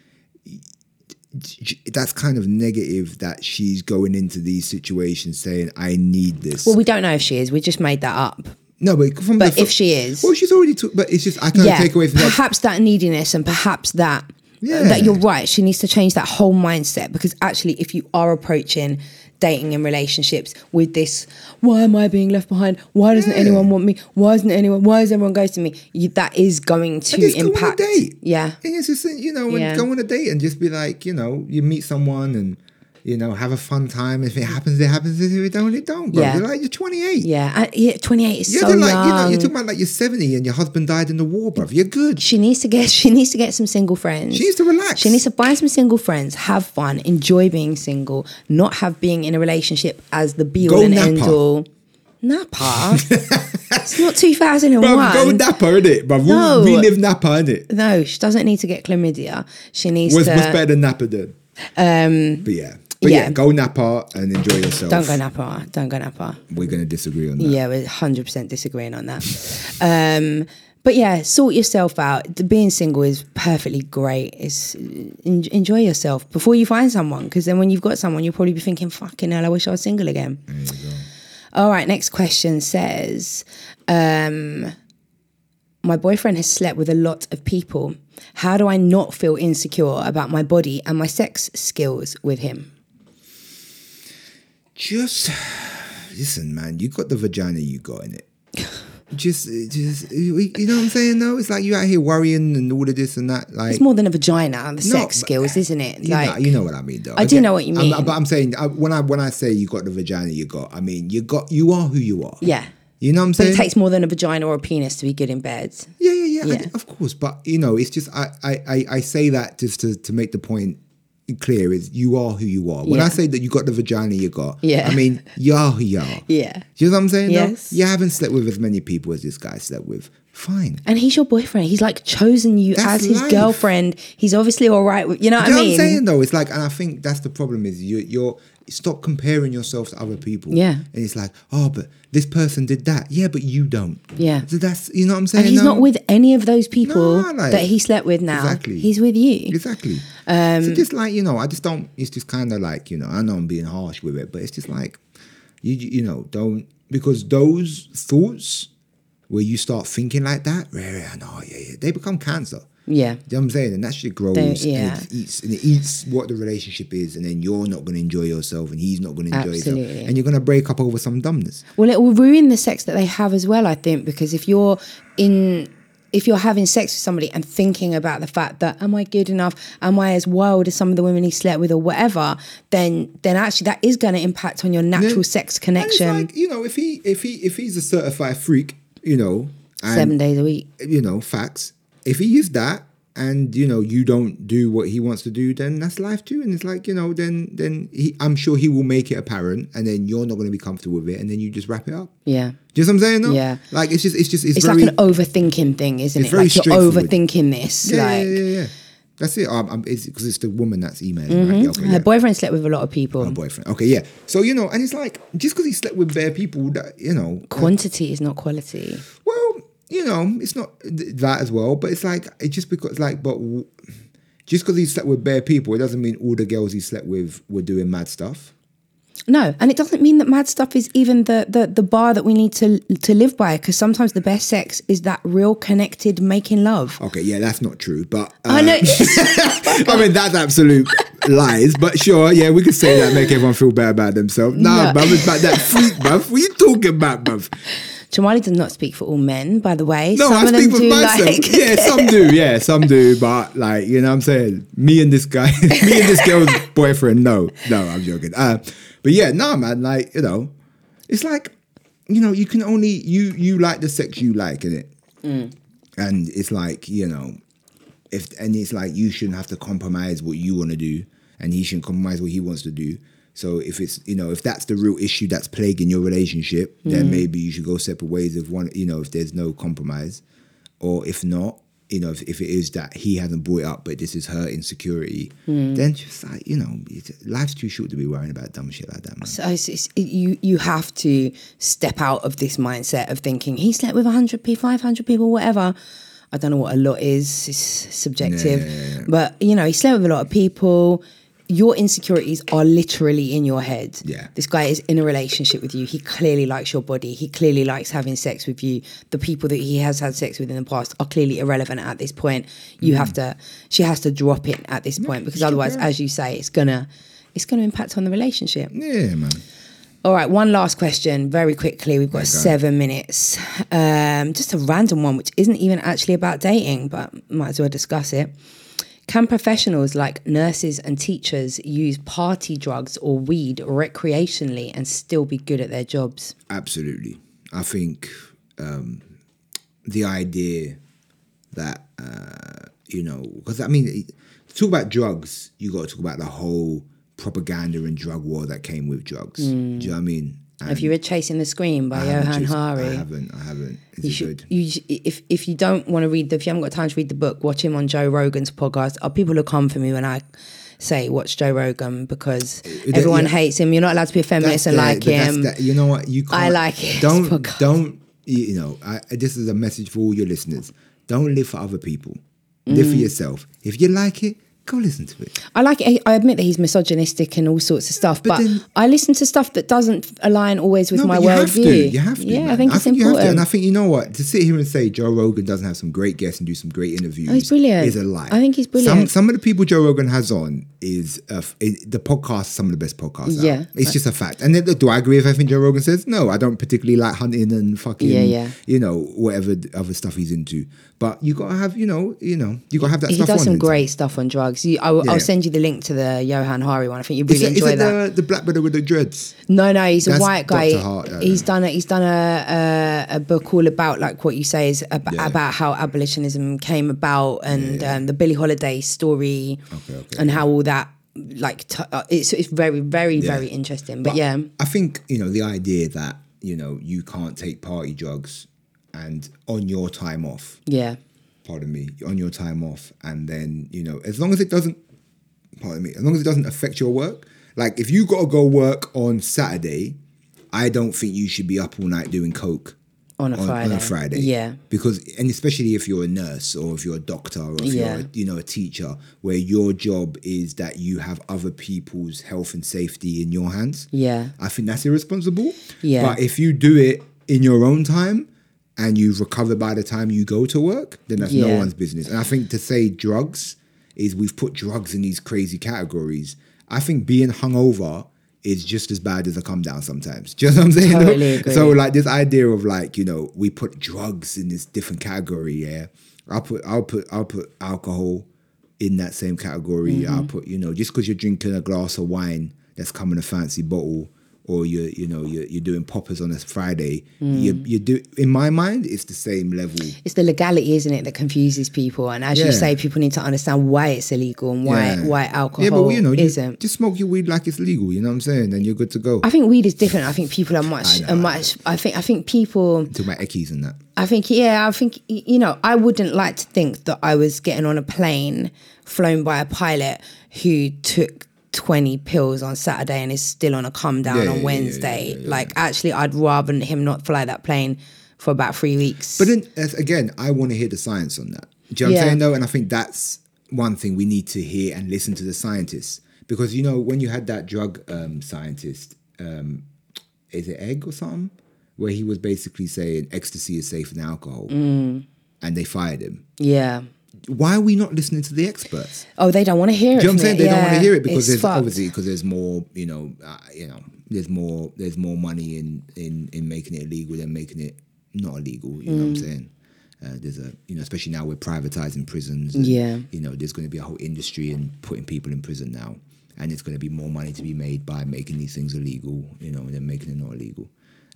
that's kind of negative that she's going into these situations saying, "I need this." Well, we don't know if she is. We just made that up. No, but from But the, if she is, well, she's already took. But it's just I can't yeah, take away from that. perhaps that neediness and perhaps that Yeah. that you're right. She needs to change that whole mindset because actually, if you are approaching dating and relationships with this, why am I being left behind? Why doesn't Yeah. anyone want me? Why isn't anyone? Why is everyone ghosting me? You, that is going to just go on a impact. date. Yeah, And it's just you know, when Yeah. go on a date and just be like, you know, you meet someone and you know have a fun time. If it happens, it happens. If it don't, it don't. Bro. Yeah. You're like you're 28. yeah, and, yeah. Twenty eight is You're so like, young. you know, you're talking about like you're 70 and your husband died in the war, bruv. You're good. she needs to get. She needs to get some single friends. She needs to relax. She needs to find some single friends, have fun, enjoy being single, not have being in a relationship as the be all Go and end Napa. all. Napa? it's not 2001. Bruv, go Napa, innit? Bruv, No. we live Napa, innit? no, she doesn't need to get chlamydia. She needs What's, to. what's better than Napa then? Um, But yeah. But yeah. Yeah. go Napa and enjoy yourself. don't go Napa. Don't go Napa. We're going to disagree on that. Yeah, we're 100% disagreeing on that. um, but yeah, sort yourself out. Being single is perfectly great. It's en- enjoy yourself before you find someone, because then when you've got someone, you'll probably be thinking, "Fucking hell, I wish I was single again." All right, next question says, um, "My boyfriend has slept with a lot of people. How do I not feel insecure about my body and my sex skills with him?" Just listen, man. You got the vagina you got in it. Just, just, you know what I'm saying? No, it's like you out here worrying and all of this and that. Like, It's more than a vagina. The sex but- skills, isn't it? you, know, you know what I mean, though. I do know what you I'm- mean. but I'm saying I, when I when I say you got the vagina you got, I mean you got you are who you are. yeah. You know what I'm But saying? it takes more than a vagina or a penis to be good in bed. Yeah, yeah, yeah. I- of course, but you know, it's just I, I, I, I say that just to, to make the point clear is you are who you are. When I say that you got the vagina you got, Yeah. I mean you are who you are. Yeah. You know what I'm saying? Yes. You haven't slept with as many people as this guy slept with. Fine. And he's your boyfriend. He's like chosen you That's as his life. girlfriend. He's obviously all right with, you know what You know I what mean? I'm saying though? It's like, and I think that's the problem is you, you're stop comparing yourself to other people. Yeah. And it's like, oh, but this person did that. Yeah, but you don't. Yeah. So that's you know what I'm saying. And he's No? not with any of those people No, like- that he slept with now. Exactly. He's with you. Exactly. Um, so just like you know, I just don't. It's just kind of like you know, I know I'm being harsh with it, but it's just like you you know don't because those thoughts where you start thinking like that, yeah, yeah, no, yeah, yeah, they become cancer. Yeah. You know what I'm saying? And that shit grows They- and yeah. it eats and it eats what the relationship is, and then you're not gonna enjoy yourself and he's not gonna enjoy Absolutely. himself. And you're gonna break up over some dumbness. Well, it will ruin the sex that they have as well, I think, because if you're in if you're having sex with somebody and thinking about the fact that am I good enough, am I as wild as some of the women he slept with or whatever, then then actually that is going to impact on your natural Yeah. sex connection like, you know, if he if he if he's a certified freak, you know, and seven days a week. you know, facts. If he is that and you know you don't do what he wants to do, then that's life too. And it's like, you know, then then he I'm sure he will make it apparent and then you're not gonna be comfortable with it and then you just wrap it up. Yeah. Do you know what I'm saying? though? Yeah. Like it's just it's just it's, It's very like an overthinking thing, isn't it? Like you're overthinking this. yeah, like yeah, yeah, yeah. That's it. Um, um, it's because it's the woman that's emailing. Right? Yeah, okay, her boyfriend slept with a lot of people. My boyfriend. Okay, yeah. So you know, and it's like just because he slept with bare people, that you know, Quantity is not quality. Well, you know, it's not that as well, but it's like it just because like, but w- just because he slept with bare people, it doesn't mean all the girls he slept with were doing mad stuff. No, and it doesn't mean that mad stuff is even the the, the bar that we need to to live by. Because sometimes the best sex is that real connected making love. Okay, yeah, that's not true, but uh, I know. I mean that's absolute lies. But sure, yeah, we could say that make everyone feel bad about themselves. Nah, No. bruv, it's about that freak, bruv. What are you talking about, bruv? Jamali does not speak for all men, by the way. No, Some I of them speak for do myself. like yeah, some do. Yeah, some do. But like, you know what I'm saying? Me and this guy, me and this girl's boyfriend, no. No, I'm joking. Uh, but yeah, no, man, like, you know, it's like, you know, you can only you you like the sex you like, innit? And it's like, you know, if and it's like you shouldn't have to compromise what you want to do, and he shouldn't compromise what he wants to do. So if it's you know if that's the real issue that's plaguing your relationship, then hmm. maybe you should go separate ways. If one you know if there's no compromise, or if not, you know if, if it is that he hasn't brought it up, but this is her insecurity, hmm. then just like you know, life's too short to be worrying about dumb shit like that, man. So it's, it's, you you have to step out of this mindset of thinking he slept with hundred people, five hundred people, whatever. I don't know what a lot is. It's subjective, yeah. but you know he slept with a lot of people. Your insecurities are literally in your head. Yeah. This guy is in a relationship with you. He clearly likes your body. He clearly likes having sex with you. The people that he has had sex with in the past are clearly irrelevant at this point. You have to she has to drop it at this point because Mm. otherwise, as you say, it's gonna it's gonna impact on the relationship. Yeah, man. All right, one last question, very quickly. We've got Okay. seven minutes. Um, just a random one, which isn't even actually about dating, but might as well discuss it. Can professionals like nurses and teachers use party drugs or weed recreationally and still be good at their jobs? Absolutely. I think um, the idea that, uh, you know, because I mean, to talk about drugs, you got to talk about the whole propaganda and drug war that came with drugs. Do you know what I mean? Have you read Chasing the Scream by Johann Hari? I haven't. I haven't. Is You it should, good? you, if if you don't want to read the, if you haven't got time to read the book, watch him on Joe Rogan's podcast. Are people who come for me when I say watch Joe Rogan because that- everyone yeah. hates him. You're not allowed to be a feminist and the- like him. the- you know what? You can't. I like his Don't podcast. don't. You know, I, this is a message for all your listeners. Don't live for other people. Live Mm. for yourself. If you like it, go listen to it. I like it. I admit that he's misogynistic and all sorts of stuff, but, then- I listen to stuff that doesn't align always with No, my but worldview. You have to. Yeah, man. I think it's you have important. to. And I think you know what? To sit here and say Joe Rogan doesn't have some great guests and do some great interviews Oh, he's brilliant. is a lie. I think he's brilliant. some of the people Joe Rogan has on is uh, the podcast. Some of the best podcasts. out. Yeah. it's just a fact. And then, do I agree with everything Joe Rogan says? No, I don't particularly like hunting and fucking. Yeah, yeah. You know whatever other stuff he's into. But you gotta have you know you know you gotta have that he stuff does on. some great stuff on drugs. You, I, will Yeah. Send you the link to the Johann Hari one. I think you Is really it, is enjoy it that. the, the black brother with the dreads? No, no, he's a white guy. Hari, yeah, he's done a he's done a, a a book all about like what you say is ab- about how abolitionism came about and Um, the Billie Holiday story Okay, okay. and how all that like t- uh, it's it's very very Yeah. very interesting. But, yeah, I think you know the idea that you know you can't take party drugs and on your time off. yeah, Pardon me, on your time off, and then you know as long as it doesn't, pardon me, as long as it doesn't affect your work. Like if you got to go work on Saturday, I don't think you should be up all night doing coke. on a on, Friday. on a Friday. Yeah, Because and especially if you're a nurse or if you're a doctor or if Yeah. you're a, you know a teacher, where your job is that you have other people's health and safety in your hands. yeah, I think that's irresponsible. Yeah. But if you do it in your own time and you've recovered by the time you go to work, then that's no one's business. And I think to say drugs is we've put drugs in these crazy categories. I think being hungover is just as bad as a come down sometimes. Do you know what I'm saying? Totally agree. So like this idea of like, you know, we put drugs in this different category, yeah. I'll put I'll put I'll put alcohol in that same category. Mm-hmm. I'll put, you know, just because you're drinking a glass of wine that's come in a fancy bottle, or you're, you know, you're, you're doing poppers on a Friday, Mm. you you do. In my mind, it's the same level. it's the legality, isn't it, that confuses people. And as you say, people need to understand why it's illegal and why Yeah. why alcohol Yeah, but you know, isn't. just smoke your weed like it's legal. You know what I'm saying? Then you're good to go. I think weed is different. I think people are much, I know, are much. I think I think people to my eckies and that. I think, yeah, I think, you know, I wouldn't like to think that I was getting on a plane flown by a pilot who took 20 pills on Saturday and is still on a come down Yeah, on yeah, Wednesday. yeah. Like, actually, I'd rather him not fly that plane for about three weeks. But then again, I want to hear the science on that. Do you know what. I'm saying though? And I think that's one thing we need to hear and listen to the scientists. Because you know, when you had that drug um, scientist, um, is it egg or something? Where he was basically saying ecstasy is safer than alcohol. Mm. And they fired him. yeah. Why are we not listening to the experts? Oh, they don't want to hear it. Do you know what I'm saying? They don't want to hear it because there's fucked. obviously because there's more, you know, uh, you know, there's more there's more money in in in making it illegal than making it not illegal. You know what I'm saying? Uh, there's a you know especially now we're privatizing prisons. and, Yeah. You know there's going to be a whole industry in putting people in prison now, and it's going to be more money to be made by making these things illegal. You know, and then making it not illegal.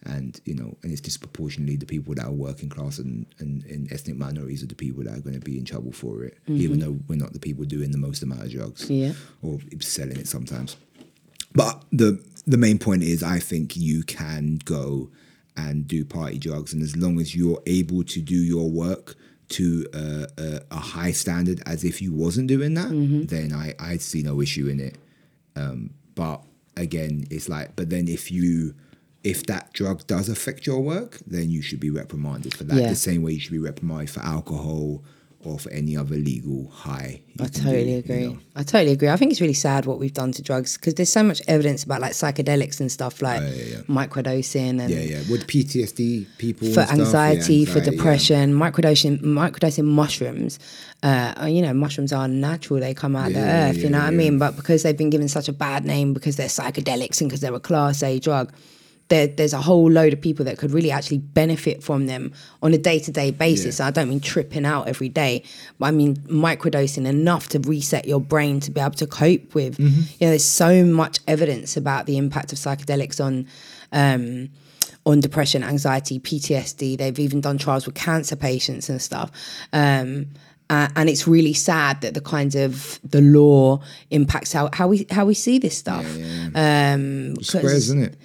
And you know, and it's disproportionately the people that are working class and, and, and ethnic minorities are the people that are going to be in trouble for it, even though we're not the people doing the most amount of drugs Yeah. or selling it sometimes. But the the main point is, I think you can go and do party drugs, and as long as you're able to do your work to a, a, a high standard, as if you wasn't doing that, then I I see no issue in it. Um, but again, it's like, but then if you if that drug does affect your work, then you should be reprimanded for that. Yeah. The same way you should be reprimanded for alcohol or for any other legal high. I totally do, you agree. know. I totally agree. I think it's really sad what we've done to drugs because there's so much evidence about like psychedelics and stuff like Oh, yeah, yeah. microdosing and Yeah, yeah. With PTSD people for and stuff, yeah, anxiety, for anxiety, yeah. depression, microdosing, microdosing mushrooms. Uh, you know, mushrooms are natural; they come out of the earth. you know what I mean? But because they've been given such a bad name because they're psychedelics and because they're a class A drug, there, there's a whole load of people that could really actually benefit from them on a day to day basis. Yeah. I don't mean tripping out every day, but I mean microdosing enough to reset your brain to be able to cope with. Mm-hmm. You know, there's so much evidence about the impact of psychedelics on. Um, on depression, anxiety, PTSD. They've even done trials with cancer patients and stuff. Um, uh, and it's really sad that the kinds of the law impacts how, how we how we see this stuff. Um, 'cause Squares, isn't it?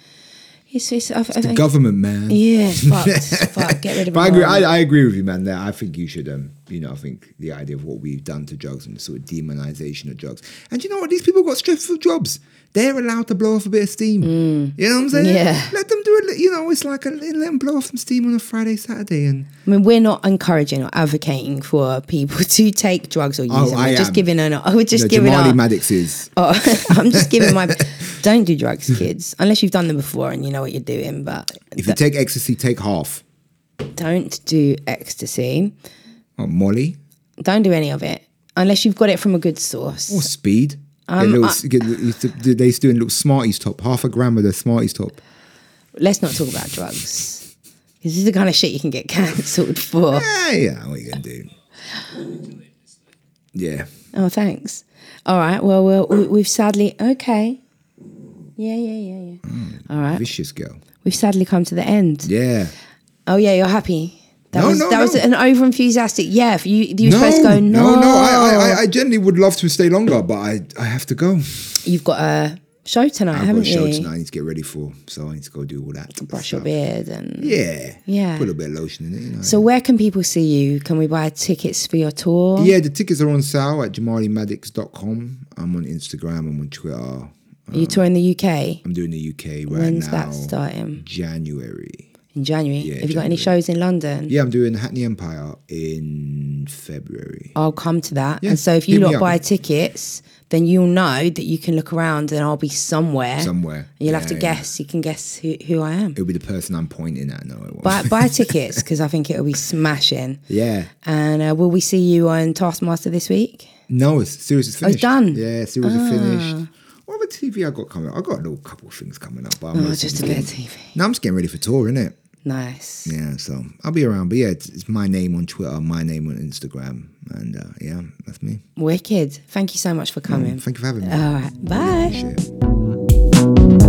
It's, it's, I, I The think- government, man. yeah, it's fucked. It's. Get rid of But I agree. I, I agree with you, man. That I think you should, um, you know, I think the idea of what we've done to drugs and the sort of demonization of drugs. And you know what? These people got stripped stressful jobs. They're allowed to blow off a bit of steam. You know what I'm saying? Mm. Yeah. Let them do it. You know, it's like a, let them blow off some steam on a Friday, Saturday, and I mean, we're not encouraging or advocating for people to take drugs or use Oh, them. I We're just am. giving an. We're just you know, giving Jamali our, Maddix is. Oh, I'm just giving my. Don't do drugs, kids, unless you've done them before and you know what you're doing. But If you take ecstasy, take half. don't do ecstasy. Oh, Molly Don't do any of it unless you've got it from a good source. or speed. Um, little, I- get, they used to do a little Smarties top, half a gram of the Smarties top. Let's not talk about drugs. This is the kind of shit you can get cancelled for. Yeah, yeah. What are you gonna do? Yeah. Oh, thanks. All right. Well, well we, we've sadly. Okay. Yeah, yeah, yeah, yeah. Mm. All right. Vicious girl. We've sadly come to the end. Yeah. Oh, yeah, you're happy. That No, was no, that was an over enthusiastic. Yeah, you you were supposed to go. No, no, no. I, I, I genuinely would love to stay longer, but I, I have to go. You've got a show tonight, haven't you? I've got haven't a show you? tonight. I need to get ready for, so I need to go do all that. Brush your beard and. Yeah. Yeah. Put a little bit of lotion in it. You know. So where can people see you? Can we buy tickets for your tour? yeah, the tickets are on sale at jamalimaddix.com. I'm on Instagram. I'm on Twitter. Are you touring the UK I'm doing the UK right When's now. that starting? January. in January? Yeah, Have you got any shows in London? Yeah, I'm doing Hackney Empire in February. I'll come to that. Yeah, and so if you hit me lot up. buy tickets, then you'll know that you can look around and I'll be somewhere. Somewhere. And you'll have to Yeah, yeah. guess. You can guess who, who I am. It'll be the person I'm pointing at. No, it won't. Buy, buy tickets because I think it'll be smashing. yeah. And uh, will we see you on Taskmaster this week? No, it's series is finished. done? Ah. Yeah, series is finished. What other TV I got coming up? I got a little couple of things coming up. But I'm Oh, just a bit of TV. No, I'm just getting ready for tour, innit? Nice. Yeah, so I'll be around. But yeah, it's, it's my name on Twitter, my name on Instagram, and uh, yeah, that's me. Wicked. Thank you so much for coming. Thank you for having me. All right. Bye. Appreciate it.